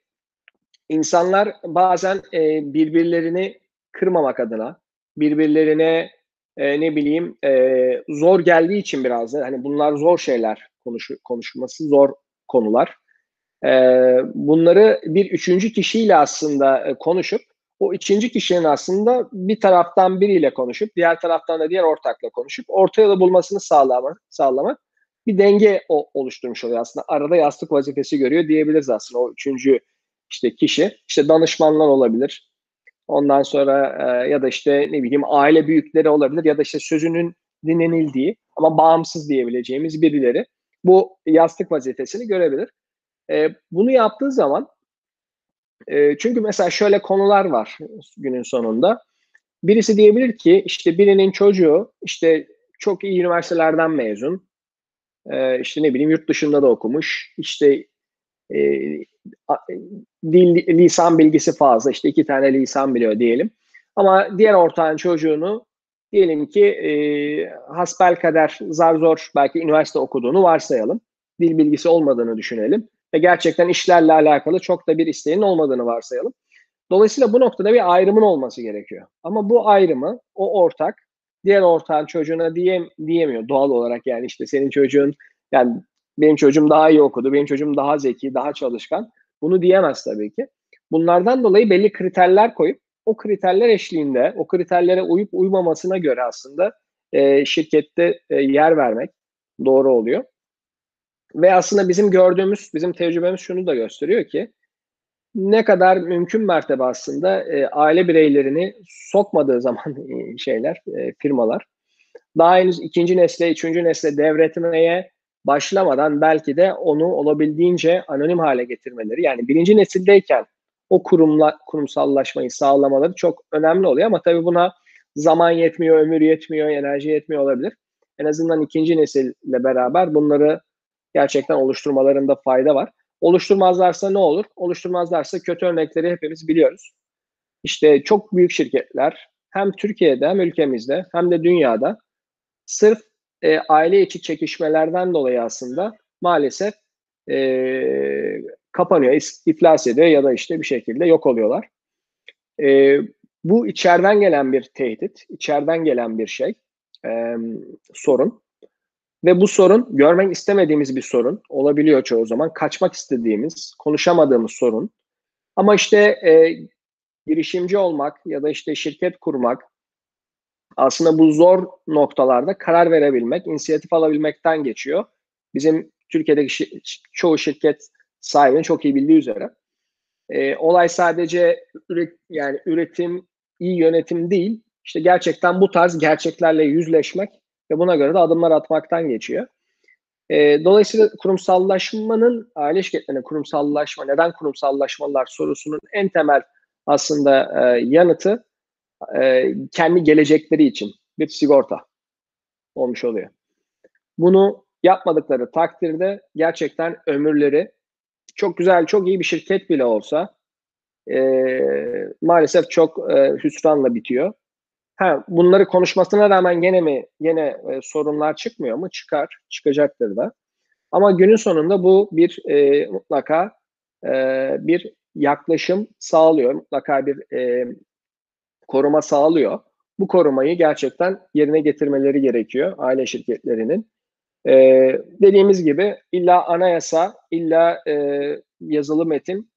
insanlar bazen e, birbirlerini kırmamak adına, birbirlerine e, ne bileyim e, zor geldiği için biraz da hani bunlar zor şeyler konuş, konuşması zor konular. E, bunları bir üçüncü kişiyle aslında e, konuşup o ikinci kişinin aslında bir taraftan biriyle konuşup diğer taraftan da diğer ortakla konuşup orta yolu bulmasını sağlamak, sağlamak bir denge o, oluşturmuş oluyor aslında. Arada yastık vazifesi görüyor diyebiliriz aslında o üçüncü işte kişi. işte danışmanlar olabilir. Ondan sonra e, ya da işte ne bileyim aile büyükleri olabilir ya da işte sözünün dinlenildiği ama bağımsız diyebileceğimiz birileri bu yastık vazifesini görebilir. E, bunu yaptığı zaman e, çünkü mesela şöyle konular var günün sonunda. Birisi diyebilir ki işte birinin çocuğu işte çok iyi üniversitelerden mezun. E, işte ne bileyim yurt dışında da okumuş. İşte e, dil, lisan bilgisi fazla. işte iki tane lisan biliyor diyelim. Ama diğer ortağın çocuğunu diyelim ki e, hasbel kader zar zor belki üniversite okuduğunu varsayalım. Dil bilgisi olmadığını düşünelim ve gerçekten işlerle alakalı çok da bir isteğin olmadığını varsayalım. Dolayısıyla bu noktada bir ayrımın olması gerekiyor. Ama bu ayrımı o ortak diğer ortağın çocuğuna diye, diyemiyor doğal olarak yani işte senin çocuğun yani benim çocuğum daha iyi okudu, benim çocuğum daha zeki, daha çalışkan. Bunu diyemez tabii ki. Bunlardan dolayı belli kriterler koyup o kriterler eşliğinde, o kriterlere uyup uymamasına göre aslında e, şirkette e, yer vermek doğru oluyor. Ve aslında bizim gördüğümüz, bizim tecrübemiz şunu da gösteriyor ki ne kadar mümkün mertebe aslında e, aile bireylerini sokmadığı zaman e, [laughs] şeyler, e, firmalar daha henüz ikinci nesle, üçüncü nesle devretmeye başlamadan belki de onu olabildiğince anonim hale getirmeleri yani birinci nesildeyken o kurumla kurumsallaşmayı sağlamaları çok önemli oluyor ama tabii buna zaman yetmiyor, ömür yetmiyor, enerji yetmiyor olabilir. En azından ikinci nesille beraber bunları gerçekten oluşturmalarında fayda var. Oluşturmazlarsa ne olur? Oluşturmazlarsa kötü örnekleri hepimiz biliyoruz. İşte çok büyük şirketler hem Türkiye'de hem ülkemizde hem de dünyada sırf e, aile içi çekişmelerden dolayı aslında maalesef e, kapanıyor, iflas ediyor ya da işte bir şekilde yok oluyorlar. E, bu içeriden gelen bir tehdit, içeriden gelen bir şey, e, sorun. Ve bu sorun görmek istemediğimiz bir sorun olabiliyor çoğu zaman. Kaçmak istediğimiz, konuşamadığımız sorun. Ama işte e, girişimci olmak ya da işte şirket kurmak aslında bu zor noktalarda karar verebilmek, inisiyatif alabilmekten geçiyor. Bizim Türkiye'deki şi- çoğu şirket sahibinin çok iyi bildiği üzere. E, olay sadece üret, yani üretim, iyi yönetim değil. İşte gerçekten bu tarz gerçeklerle yüzleşmek ve buna göre de adımlar atmaktan geçiyor. E, dolayısıyla kurumsallaşmanın, aile şirketlerine kurumsallaşma, neden kurumsallaşmalar sorusunun en temel aslında e, yanıtı e, kendi gelecekleri için bir sigorta olmuş oluyor. Bunu yapmadıkları takdirde gerçekten ömürleri çok güzel, çok iyi bir şirket bile olsa e, maalesef çok e, hüsranla bitiyor. Ha, bunları konuşmasına rağmen gene mi gene e, sorunlar çıkmıyor mu? Çıkar, çıkacaktır da. Ama günün sonunda bu bir e, mutlaka e, bir yaklaşım sağlıyor. Mutlaka bir e, koruma sağlıyor. Bu korumayı gerçekten yerine getirmeleri gerekiyor aile şirketlerinin. Ee, dediğimiz gibi illa anayasa, illa e, yazılı metin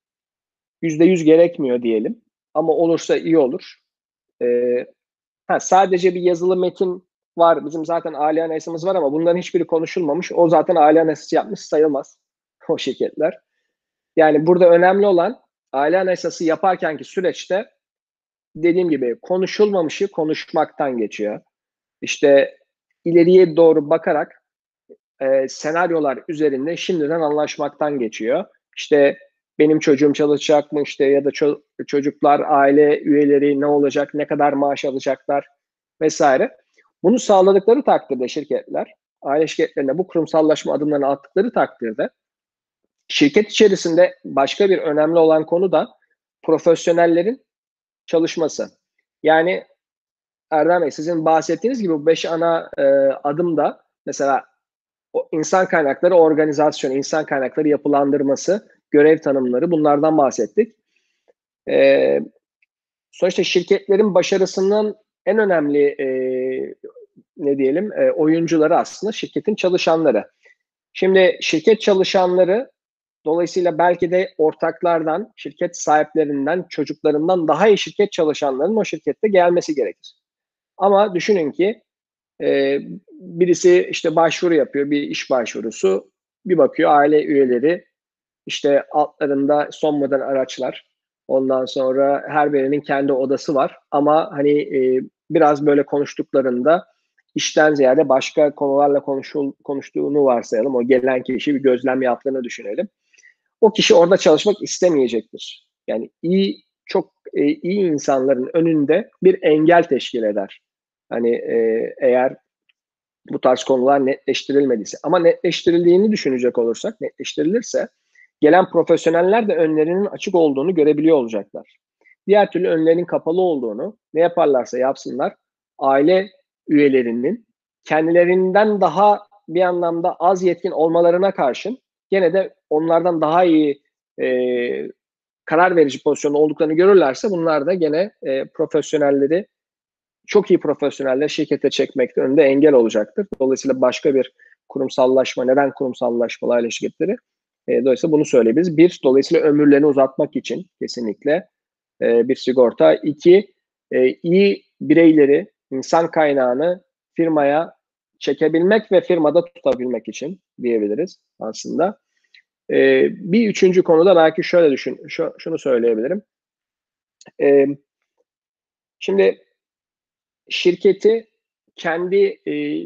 yüzde yüz gerekmiyor diyelim. Ama olursa iyi olur. Ee, ha, sadece bir yazılı metin var. Bizim zaten aile anayasamız var ama bunların hiçbiri konuşulmamış. O zaten aile anayasası yapmış sayılmaz [laughs] o şirketler. Yani burada önemli olan aile anayasası yaparkenki süreçte dediğim gibi konuşulmamışı konuşmaktan geçiyor. İşte ileriye doğru bakarak e, senaryolar üzerinde şimdiden anlaşmaktan geçiyor. İşte benim çocuğum çalışacak mı işte ya da ço- çocuklar, aile üyeleri ne olacak, ne kadar maaş alacaklar vesaire. Bunu sağladıkları takdirde şirketler, aile şirketlerine bu kurumsallaşma adımlarını attıkları takdirde şirket içerisinde başka bir önemli olan konu da profesyonellerin çalışması. Yani Erdem Bey sizin bahsettiğiniz gibi bu beş ana e, adımda mesela o insan kaynakları organizasyonu, insan kaynakları yapılandırması, görev tanımları bunlardan bahsettik. E, sonuçta şirketlerin başarısının en önemli e, ne diyelim e, oyuncuları aslında şirketin çalışanları. Şimdi şirket çalışanları dolayısıyla belki de ortaklardan, şirket sahiplerinden, çocuklarından daha iyi şirket çalışanlarının o şirkette gelmesi gerekir. Ama düşünün ki e, birisi işte başvuru yapıyor, bir iş başvurusu, bir bakıyor aile üyeleri işte altlarında son model araçlar. Ondan sonra her birinin kendi odası var ama hani e, biraz böyle konuştuklarında işten ziyade başka konularla konuşul, konuştuğunu varsayalım. O gelen kişi bir gözlem yaptığını düşünelim. O kişi orada çalışmak istemeyecektir. Yani iyi çok e, iyi insanların önünde bir engel teşkil eder. Hani e, eğer bu tarz konular netleştirilmediyse. Ama netleştirildiğini düşünecek olursak, netleştirilirse gelen profesyoneller de önlerinin açık olduğunu görebiliyor olacaklar. Diğer türlü önlerinin kapalı olduğunu ne yaparlarsa yapsınlar aile üyelerinin kendilerinden daha bir anlamda az yetkin olmalarına karşın gene de onlardan daha iyi e, karar verici pozisyonda olduklarını görürlerse bunlar da gene e, profesyonelleri çok iyi profesyoneller şirkete çekmekte önünde engel olacaktır. Dolayısıyla başka bir kurumsallaşma, neden kurumsallaşmalı aile şirketleri? E, dolayısıyla bunu söyleyebiliriz. Bir, dolayısıyla ömürlerini uzatmak için kesinlikle e, bir sigorta. İki, e, iyi bireyleri, insan kaynağını firmaya çekebilmek ve firmada tutabilmek için diyebiliriz aslında. E, bir üçüncü konuda belki şöyle düşün, şu, şunu söyleyebilirim. E, şimdi şirketi kendi e,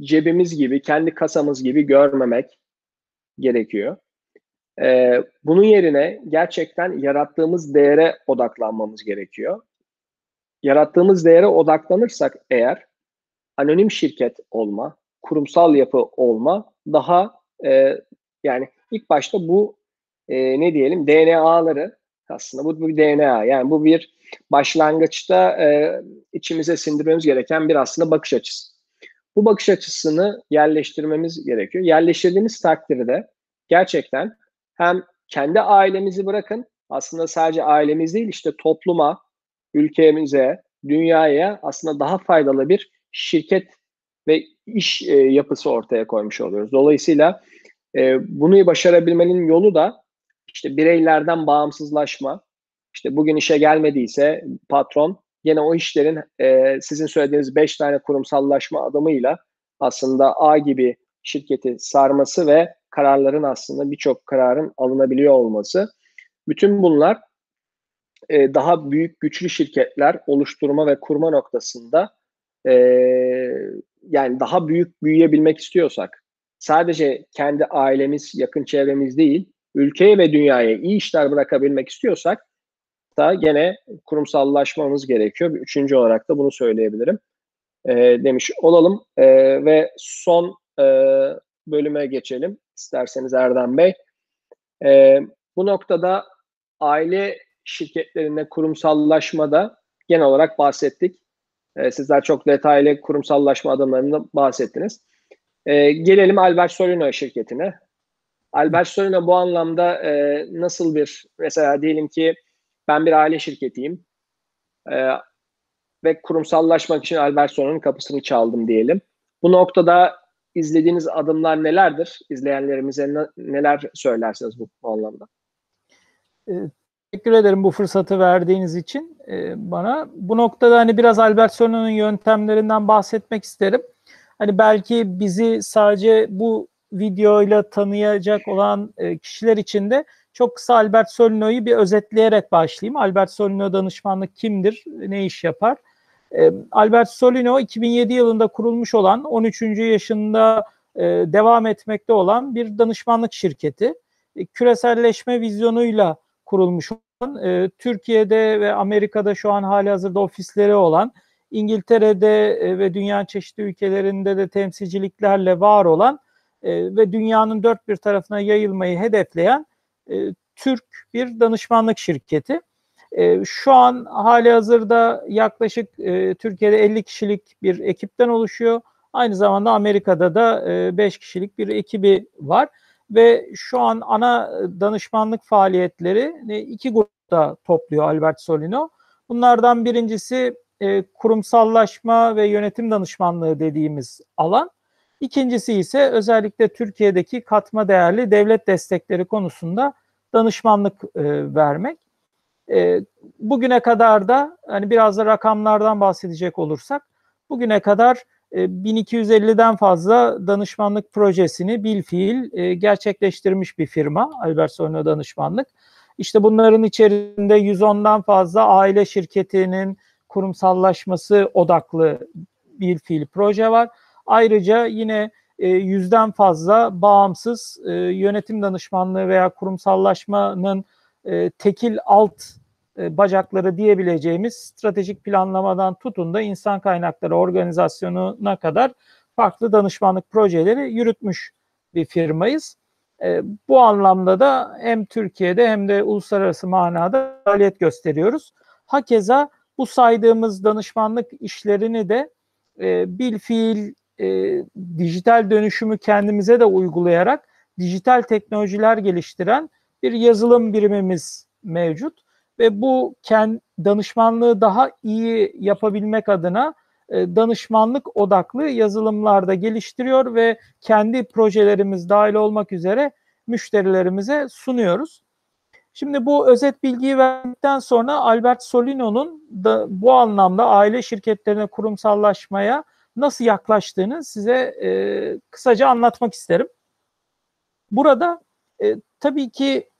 cebimiz gibi, kendi kasamız gibi görmemek gerekiyor. E, bunun yerine gerçekten yarattığımız değere odaklanmamız gerekiyor. Yarattığımız değere odaklanırsak eğer anonim şirket olma, kurumsal yapı olma daha e, yani ilk başta bu e, ne diyelim DNA'ları aslında bu bir DNA yani bu bir başlangıçta e, içimize sindirmemiz gereken bir aslında bakış açısı. Bu bakış açısını yerleştirmemiz gerekiyor. Yerleştirdiğimiz takdirde gerçekten hem kendi ailemizi bırakın aslında sadece ailemiz değil işte topluma, ülkemize, dünyaya aslında daha faydalı bir şirket ve iş e, yapısı ortaya koymuş oluyoruz. Dolayısıyla e, bunu başarabilmenin yolu da işte bireylerden bağımsızlaşma. İşte bugün işe gelmediyse patron yine o işlerin e, sizin söylediğiniz beş tane kurumsallaşma adımıyla aslında A gibi şirketi sarması ve kararların aslında birçok kararın alınabiliyor olması. Bütün bunlar e, daha büyük güçlü şirketler oluşturma ve kurma noktasında e, yani daha büyük büyüyebilmek istiyorsak sadece kendi ailemiz, yakın çevremiz değil, ülkeye ve dünyaya iyi işler bırakabilmek istiyorsak da gene kurumsallaşmamız gerekiyor. Üçüncü olarak da bunu söyleyebilirim e, demiş olalım e, ve son e, bölüme geçelim isterseniz Erdem Bey. E, bu noktada aile şirketlerinde kurumsallaşmada genel olarak bahsettik. E, sizler çok detaylı kurumsallaşma adımlarından bahsettiniz. E, gelelim Albert Solino şirketine. Albert Solino bu anlamda e, nasıl bir, mesela diyelim ki ben bir aile şirketiyim e, ve kurumsallaşmak için Albert Solino'nun kapısını çaldım diyelim. Bu noktada izlediğiniz adımlar nelerdir? İzleyenlerimize neler söylersiniz bu, bu anlamda? Evet Teşekkür ederim bu fırsatı verdiğiniz için e, bana. Bu noktada hani biraz Albert Solon'un yöntemlerinden bahsetmek isterim. Hani belki bizi sadece bu videoyla tanıyacak olan e, kişiler için de çok kısa Albert Solino'yu bir özetleyerek başlayayım. Albert Solino danışmanlık kimdir, ne iş yapar? Ee, Albert Solino 2007 yılında kurulmuş olan 13. yaşında e, devam etmekte olan bir danışmanlık şirketi. E, küreselleşme vizyonuyla kurulmuş olan, e, Türkiye'de ve Amerika'da şu an hali hazırda ofisleri olan, İngiltere'de ve dünyanın çeşitli ülkelerinde de temsilciliklerle var olan ve dünyanın dört bir tarafına yayılmayı hedefleyen Türk bir danışmanlık şirketi. E, şu an hali hazırda yaklaşık e, Türkiye'de 50 kişilik bir ekipten oluşuyor. Aynı zamanda Amerika'da da e, 5 kişilik bir ekibi var ve şu an ana danışmanlık faaliyetleri e, iki grupta topluyor Albert Solino. Bunlardan birincisi e, kurumsallaşma ve yönetim danışmanlığı dediğimiz alan. İkincisi ise özellikle Türkiye'deki katma değerli devlet destekleri konusunda danışmanlık e, vermek. E, bugüne kadar da hani biraz da rakamlardan bahsedecek olursak bugüne kadar e, 1250'den fazla danışmanlık projesini bil fiil e, gerçekleştirmiş bir firma Albert Solino Danışmanlık. İşte bunların içerisinde 110'dan fazla aile şirketinin kurumsallaşması odaklı bir fiil proje var. Ayrıca yine e, yüzden fazla bağımsız e, yönetim danışmanlığı veya kurumsallaşmanın e, tekil alt e, bacakları diyebileceğimiz stratejik planlamadan tutun da insan kaynakları organizasyonuna kadar farklı danışmanlık projeleri yürütmüş bir firmayız. E, bu anlamda da hem Türkiye'de hem de uluslararası manada faaliyet gösteriyoruz. Hakeza bu saydığımız danışmanlık işlerini de e, bil fiil e, dijital dönüşümü kendimize de uygulayarak dijital teknolojiler geliştiren bir yazılım birimimiz mevcut ve bu kend, danışmanlığı daha iyi yapabilmek adına e, danışmanlık odaklı yazılımlarda geliştiriyor ve kendi projelerimiz dahil olmak üzere müşterilerimize sunuyoruz. Şimdi bu özet bilgiyi verdikten sonra Albert Solino'nun da bu anlamda aile şirketlerine kurumsallaşmaya nasıl yaklaştığını size e, kısaca anlatmak isterim. Burada e, tabii ki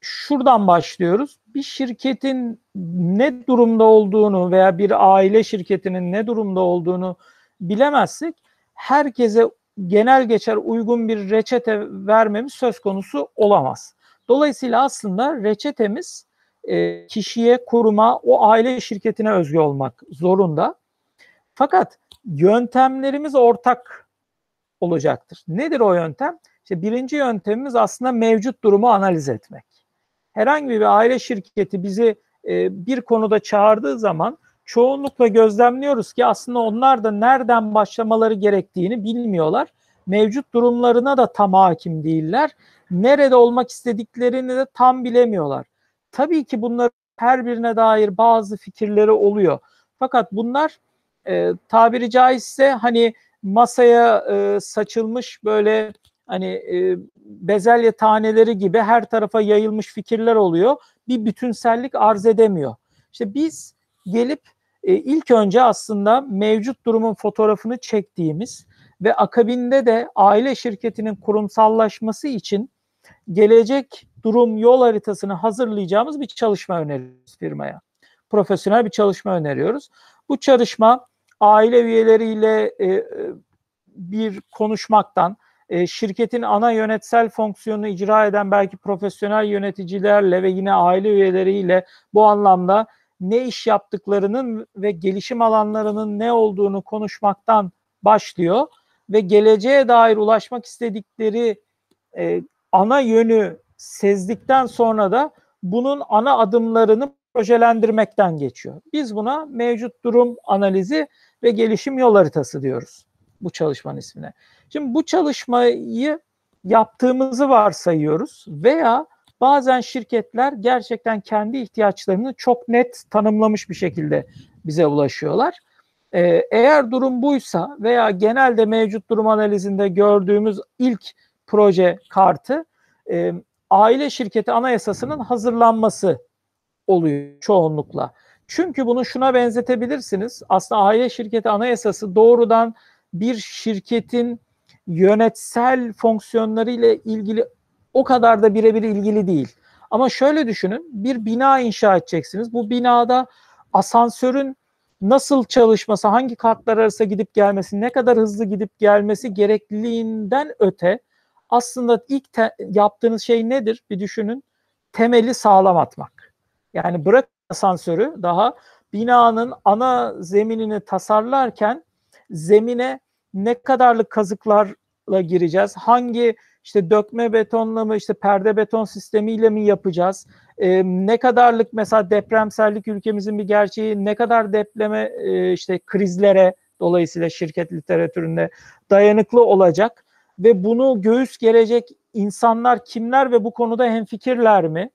şuradan başlıyoruz. Bir şirketin ne durumda olduğunu veya bir aile şirketinin ne durumda olduğunu bilemezsek herkese genel geçer uygun bir reçete vermemiz söz konusu olamaz. Dolayısıyla aslında reçetemiz e, kişiye, kuruma, o aile şirketine özgü olmak zorunda. Fakat yöntemlerimiz ortak olacaktır. Nedir o yöntem? İşte birinci yöntemimiz aslında mevcut durumu analiz etmek herhangi bir aile şirketi bizi e, bir konuda çağırdığı zaman çoğunlukla gözlemliyoruz ki aslında onlar da nereden başlamaları gerektiğini bilmiyorlar. Mevcut durumlarına da tam hakim değiller. Nerede olmak istediklerini de tam bilemiyorlar. Tabii ki bunlar her birine dair bazı fikirleri oluyor. Fakat bunlar e, tabiri caizse hani masaya e, saçılmış böyle hani e, bezelye taneleri gibi her tarafa yayılmış fikirler oluyor. Bir bütünsellik arz edemiyor. İşte biz gelip e, ilk önce aslında mevcut durumun fotoğrafını çektiğimiz ve akabinde de aile şirketinin kurumsallaşması için gelecek durum yol haritasını hazırlayacağımız bir çalışma öneriyoruz firmaya. Profesyonel bir çalışma öneriyoruz. Bu çalışma aile üyeleriyle e, e bir konuşmaktan, e, şirketin ana yönetsel fonksiyonunu icra eden belki profesyonel yöneticilerle ve yine aile üyeleriyle bu anlamda ne iş yaptıklarının ve gelişim alanlarının ne olduğunu konuşmaktan başlıyor ve geleceğe dair ulaşmak istedikleri e, ana yönü sezdikten sonra da bunun ana adımlarını projelendirmekten geçiyor. Biz buna mevcut durum analizi ve gelişim yol haritası diyoruz bu çalışmanın ismine. Şimdi bu çalışmayı yaptığımızı varsayıyoruz veya bazen şirketler gerçekten kendi ihtiyaçlarını çok net tanımlamış bir şekilde bize ulaşıyorlar. Ee, eğer durum buysa veya genelde mevcut durum analizinde gördüğümüz ilk proje kartı e, aile şirketi anayasasının hazırlanması oluyor çoğunlukla. Çünkü bunu şuna benzetebilirsiniz. Aslında aile şirketi anayasası doğrudan bir şirketin yönetsel fonksiyonları ile ilgili o kadar da birebir ilgili değil. Ama şöyle düşünün, bir bina inşa edeceksiniz. Bu binada asansörün nasıl çalışması, hangi katlar arası gidip gelmesi, ne kadar hızlı gidip gelmesi gerekliliğinden öte aslında ilk te- yaptığınız şey nedir? Bir düşünün. Temeli sağlam atmak. Yani bırak asansörü daha binanın ana zeminini tasarlarken zemine ne kadarlık kazıklarla gireceğiz? Hangi işte dökme betonla mı işte perde beton sistemiyle mi yapacağız? Ee, ne kadarlık mesela depremsellik ülkemizin bir gerçeği ne kadar depreme e, işte krizlere dolayısıyla şirket literatüründe dayanıklı olacak ve bunu göğüs gelecek insanlar kimler ve bu konuda hemfikirler mi?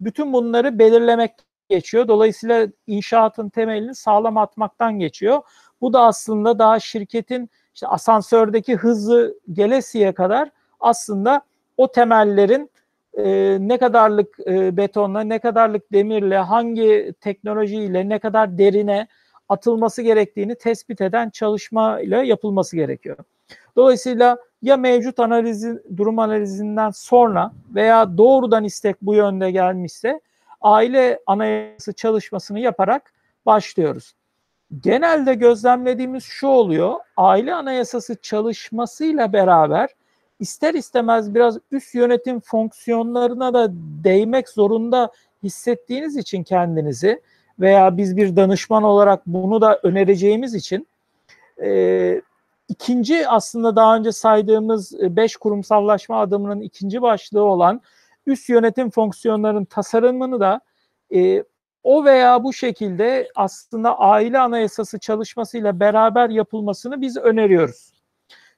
Bütün bunları belirlemek geçiyor. Dolayısıyla inşaatın temelini sağlam atmaktan geçiyor. Bu da aslında daha şirketin işte asansördeki hızı gelesiye kadar aslında o temellerin e, ne kadarlık e, betonla, ne kadarlık demirle, hangi teknolojiyle, ne kadar derine atılması gerektiğini tespit eden çalışmayla yapılması gerekiyor. Dolayısıyla ya mevcut analizi, durum analizinden sonra veya doğrudan istek bu yönde gelmişse aile anayasası çalışmasını yaparak başlıyoruz. Genelde gözlemlediğimiz şu oluyor. Aile anayasası çalışmasıyla beraber ister istemez biraz üst yönetim fonksiyonlarına da değmek zorunda hissettiğiniz için kendinizi veya biz bir danışman olarak bunu da önereceğimiz için e, ikinci aslında daha önce saydığımız beş kurumsallaşma adımının ikinci başlığı olan üst yönetim fonksiyonlarının tasarımını da e, o veya bu şekilde aslında aile anayasası çalışmasıyla beraber yapılmasını biz öneriyoruz.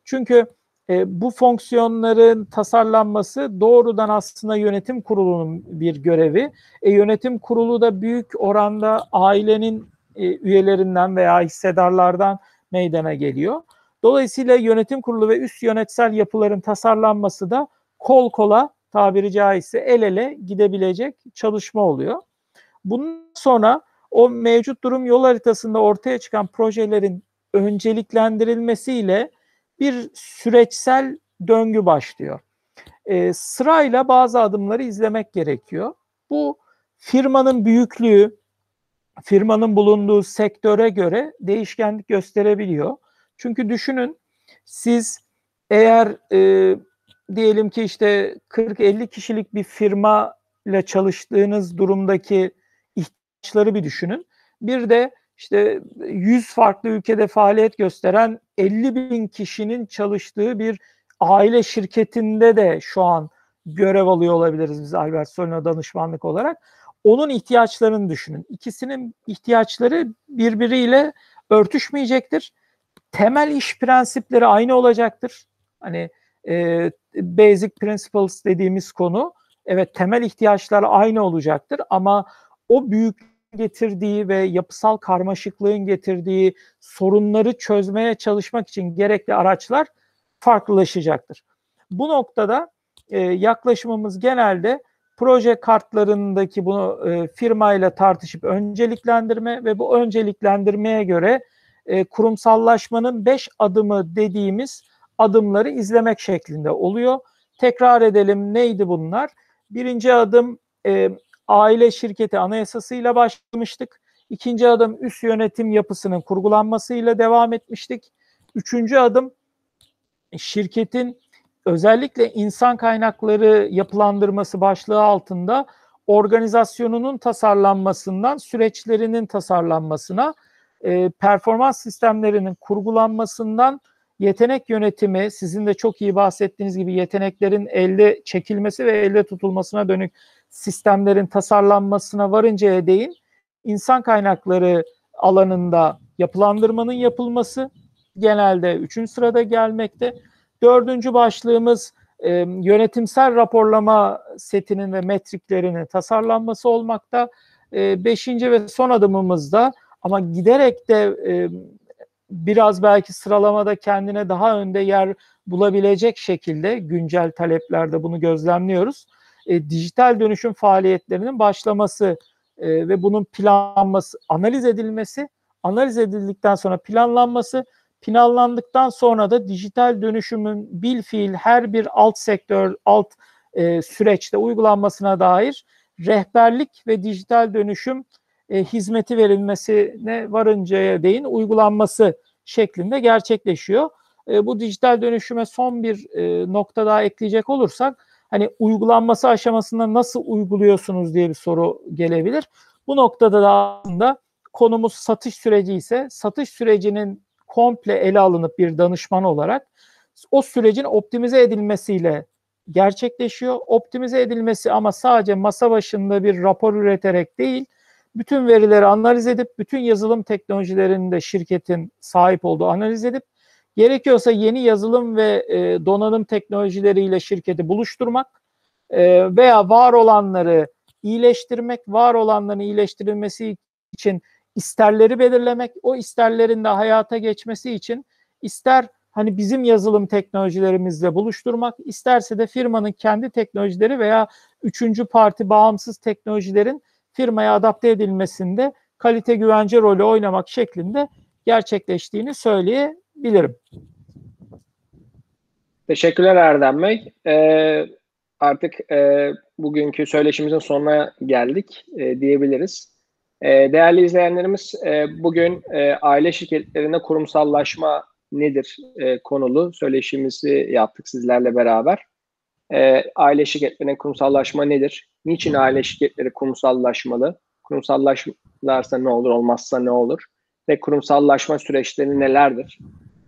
Çünkü e, bu fonksiyonların tasarlanması doğrudan aslında yönetim kurulunun bir görevi. E, yönetim kurulu da büyük oranda ailenin e, üyelerinden veya hissedarlardan meydana geliyor. Dolayısıyla yönetim kurulu ve üst yönetsel yapıların tasarlanması da kol kola tabiri caizse el ele gidebilecek çalışma oluyor. Bundan sonra o mevcut durum yol haritasında ortaya çıkan projelerin önceliklendirilmesiyle bir süreçsel döngü başlıyor. E, sırayla bazı adımları izlemek gerekiyor. Bu firmanın büyüklüğü, firmanın bulunduğu sektöre göre değişkenlik gösterebiliyor. Çünkü düşünün siz eğer e, diyelim ki işte 40-50 kişilik bir firma ile çalıştığınız durumdaki ihtiyaçları bir düşünün. Bir de işte 100 farklı ülkede faaliyet gösteren 50 bin kişinin çalıştığı bir aile şirketinde de şu an görev alıyor olabiliriz biz Albert Solino danışmanlık olarak. Onun ihtiyaçlarını düşünün. İkisinin ihtiyaçları birbiriyle örtüşmeyecektir. Temel iş prensipleri aynı olacaktır. Hani e, basic principles dediğimiz konu evet temel ihtiyaçlar aynı olacaktır ama o büyük getirdiği ve yapısal karmaşıklığın getirdiği sorunları çözmeye çalışmak için gerekli araçlar farklılaşacaktır. Bu noktada e, yaklaşımımız genelde proje kartlarındaki bunu e, firmayla tartışıp önceliklendirme ve bu önceliklendirmeye göre e, kurumsallaşmanın beş adımı dediğimiz adımları izlemek şeklinde oluyor. Tekrar edelim neydi bunlar? Birinci adım e, aile şirketi anayasasıyla başlamıştık. İkinci adım üst yönetim yapısının kurgulanmasıyla devam etmiştik. Üçüncü adım şirketin özellikle insan kaynakları yapılandırması başlığı altında organizasyonunun tasarlanmasından süreçlerinin tasarlanmasına, e, performans sistemlerinin kurgulanmasından yetenek yönetimi, sizin de çok iyi bahsettiğiniz gibi yeteneklerin elde çekilmesi ve elde tutulmasına dönük sistemlerin tasarlanmasına varıncaya değin insan kaynakları alanında yapılandırmanın yapılması genelde üçüncü sırada gelmekte. Dördüncü başlığımız e, yönetimsel raporlama setinin ve metriklerinin tasarlanması olmakta. E, beşinci ve son adımımızda ama giderek de e, biraz belki sıralamada kendine daha önde yer bulabilecek şekilde güncel taleplerde bunu gözlemliyoruz. E, dijital dönüşüm faaliyetlerinin başlaması e, ve bunun planlanması, analiz edilmesi, analiz edildikten sonra planlanması, planlandıktan sonra da dijital dönüşümün bil fiil her bir alt sektör, alt e, süreçte uygulanmasına dair rehberlik ve dijital dönüşüm e, hizmeti verilmesine varıncaya değin uygulanması şeklinde gerçekleşiyor. E, bu dijital dönüşüme son bir e, nokta daha ekleyecek olursak hani uygulanması aşamasında nasıl uyguluyorsunuz diye bir soru gelebilir. Bu noktada da aslında konumuz satış süreci ise satış sürecinin komple ele alınıp bir danışman olarak o sürecin optimize edilmesiyle gerçekleşiyor. Optimize edilmesi ama sadece masa başında bir rapor üreterek değil, bütün verileri analiz edip, bütün yazılım teknolojilerini de şirketin sahip olduğu analiz edip, gerekiyorsa yeni yazılım ve e, donanım teknolojileriyle şirketi buluşturmak e, veya var olanları iyileştirmek, var olanların iyileştirilmesi için isterleri belirlemek, o isterlerin de hayata geçmesi için ister hani bizim yazılım teknolojilerimizle buluşturmak, isterse de firmanın kendi teknolojileri veya üçüncü parti bağımsız teknolojilerin firmaya adapte edilmesinde kalite güvence rolü oynamak şeklinde gerçekleştiğini söyleyebilirim. Teşekkürler Erdem Bey. Ee, artık e, bugünkü söyleşimizin sonuna geldik e, diyebiliriz. E, değerli izleyenlerimiz e, bugün e, aile şirketlerinde kurumsallaşma nedir e, konulu söyleşimizi yaptık sizlerle beraber. E, aile şirketlerine kurumsallaşma nedir? Niçin aile şirketleri kurumsallaşmalı? Kurumsallaşlarsa ne olur, olmazsa ne olur? Ve kurumsallaşma süreçleri nelerdir?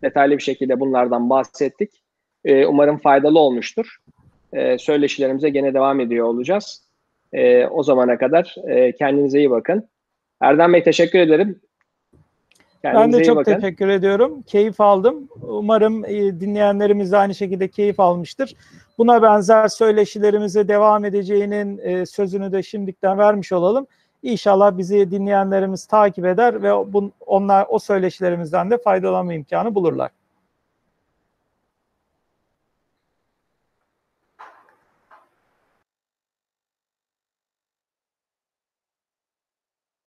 Detaylı bir şekilde bunlardan bahsettik. E, umarım faydalı olmuştur. E, söyleşilerimize gene devam ediyor olacağız. E, o zamana kadar e, kendinize iyi bakın. Erdem Bey teşekkür ederim. Kendinize ben de çok bakın. teşekkür ediyorum. Keyif aldım. Umarım e, dinleyenlerimiz de aynı şekilde keyif almıştır. Buna benzer söyleşilerimize devam edeceğinin e, sözünü de şimdiden vermiş olalım. İnşallah bizi dinleyenlerimiz takip eder ve onlar o söyleşilerimizden de faydalanma imkanı bulurlar.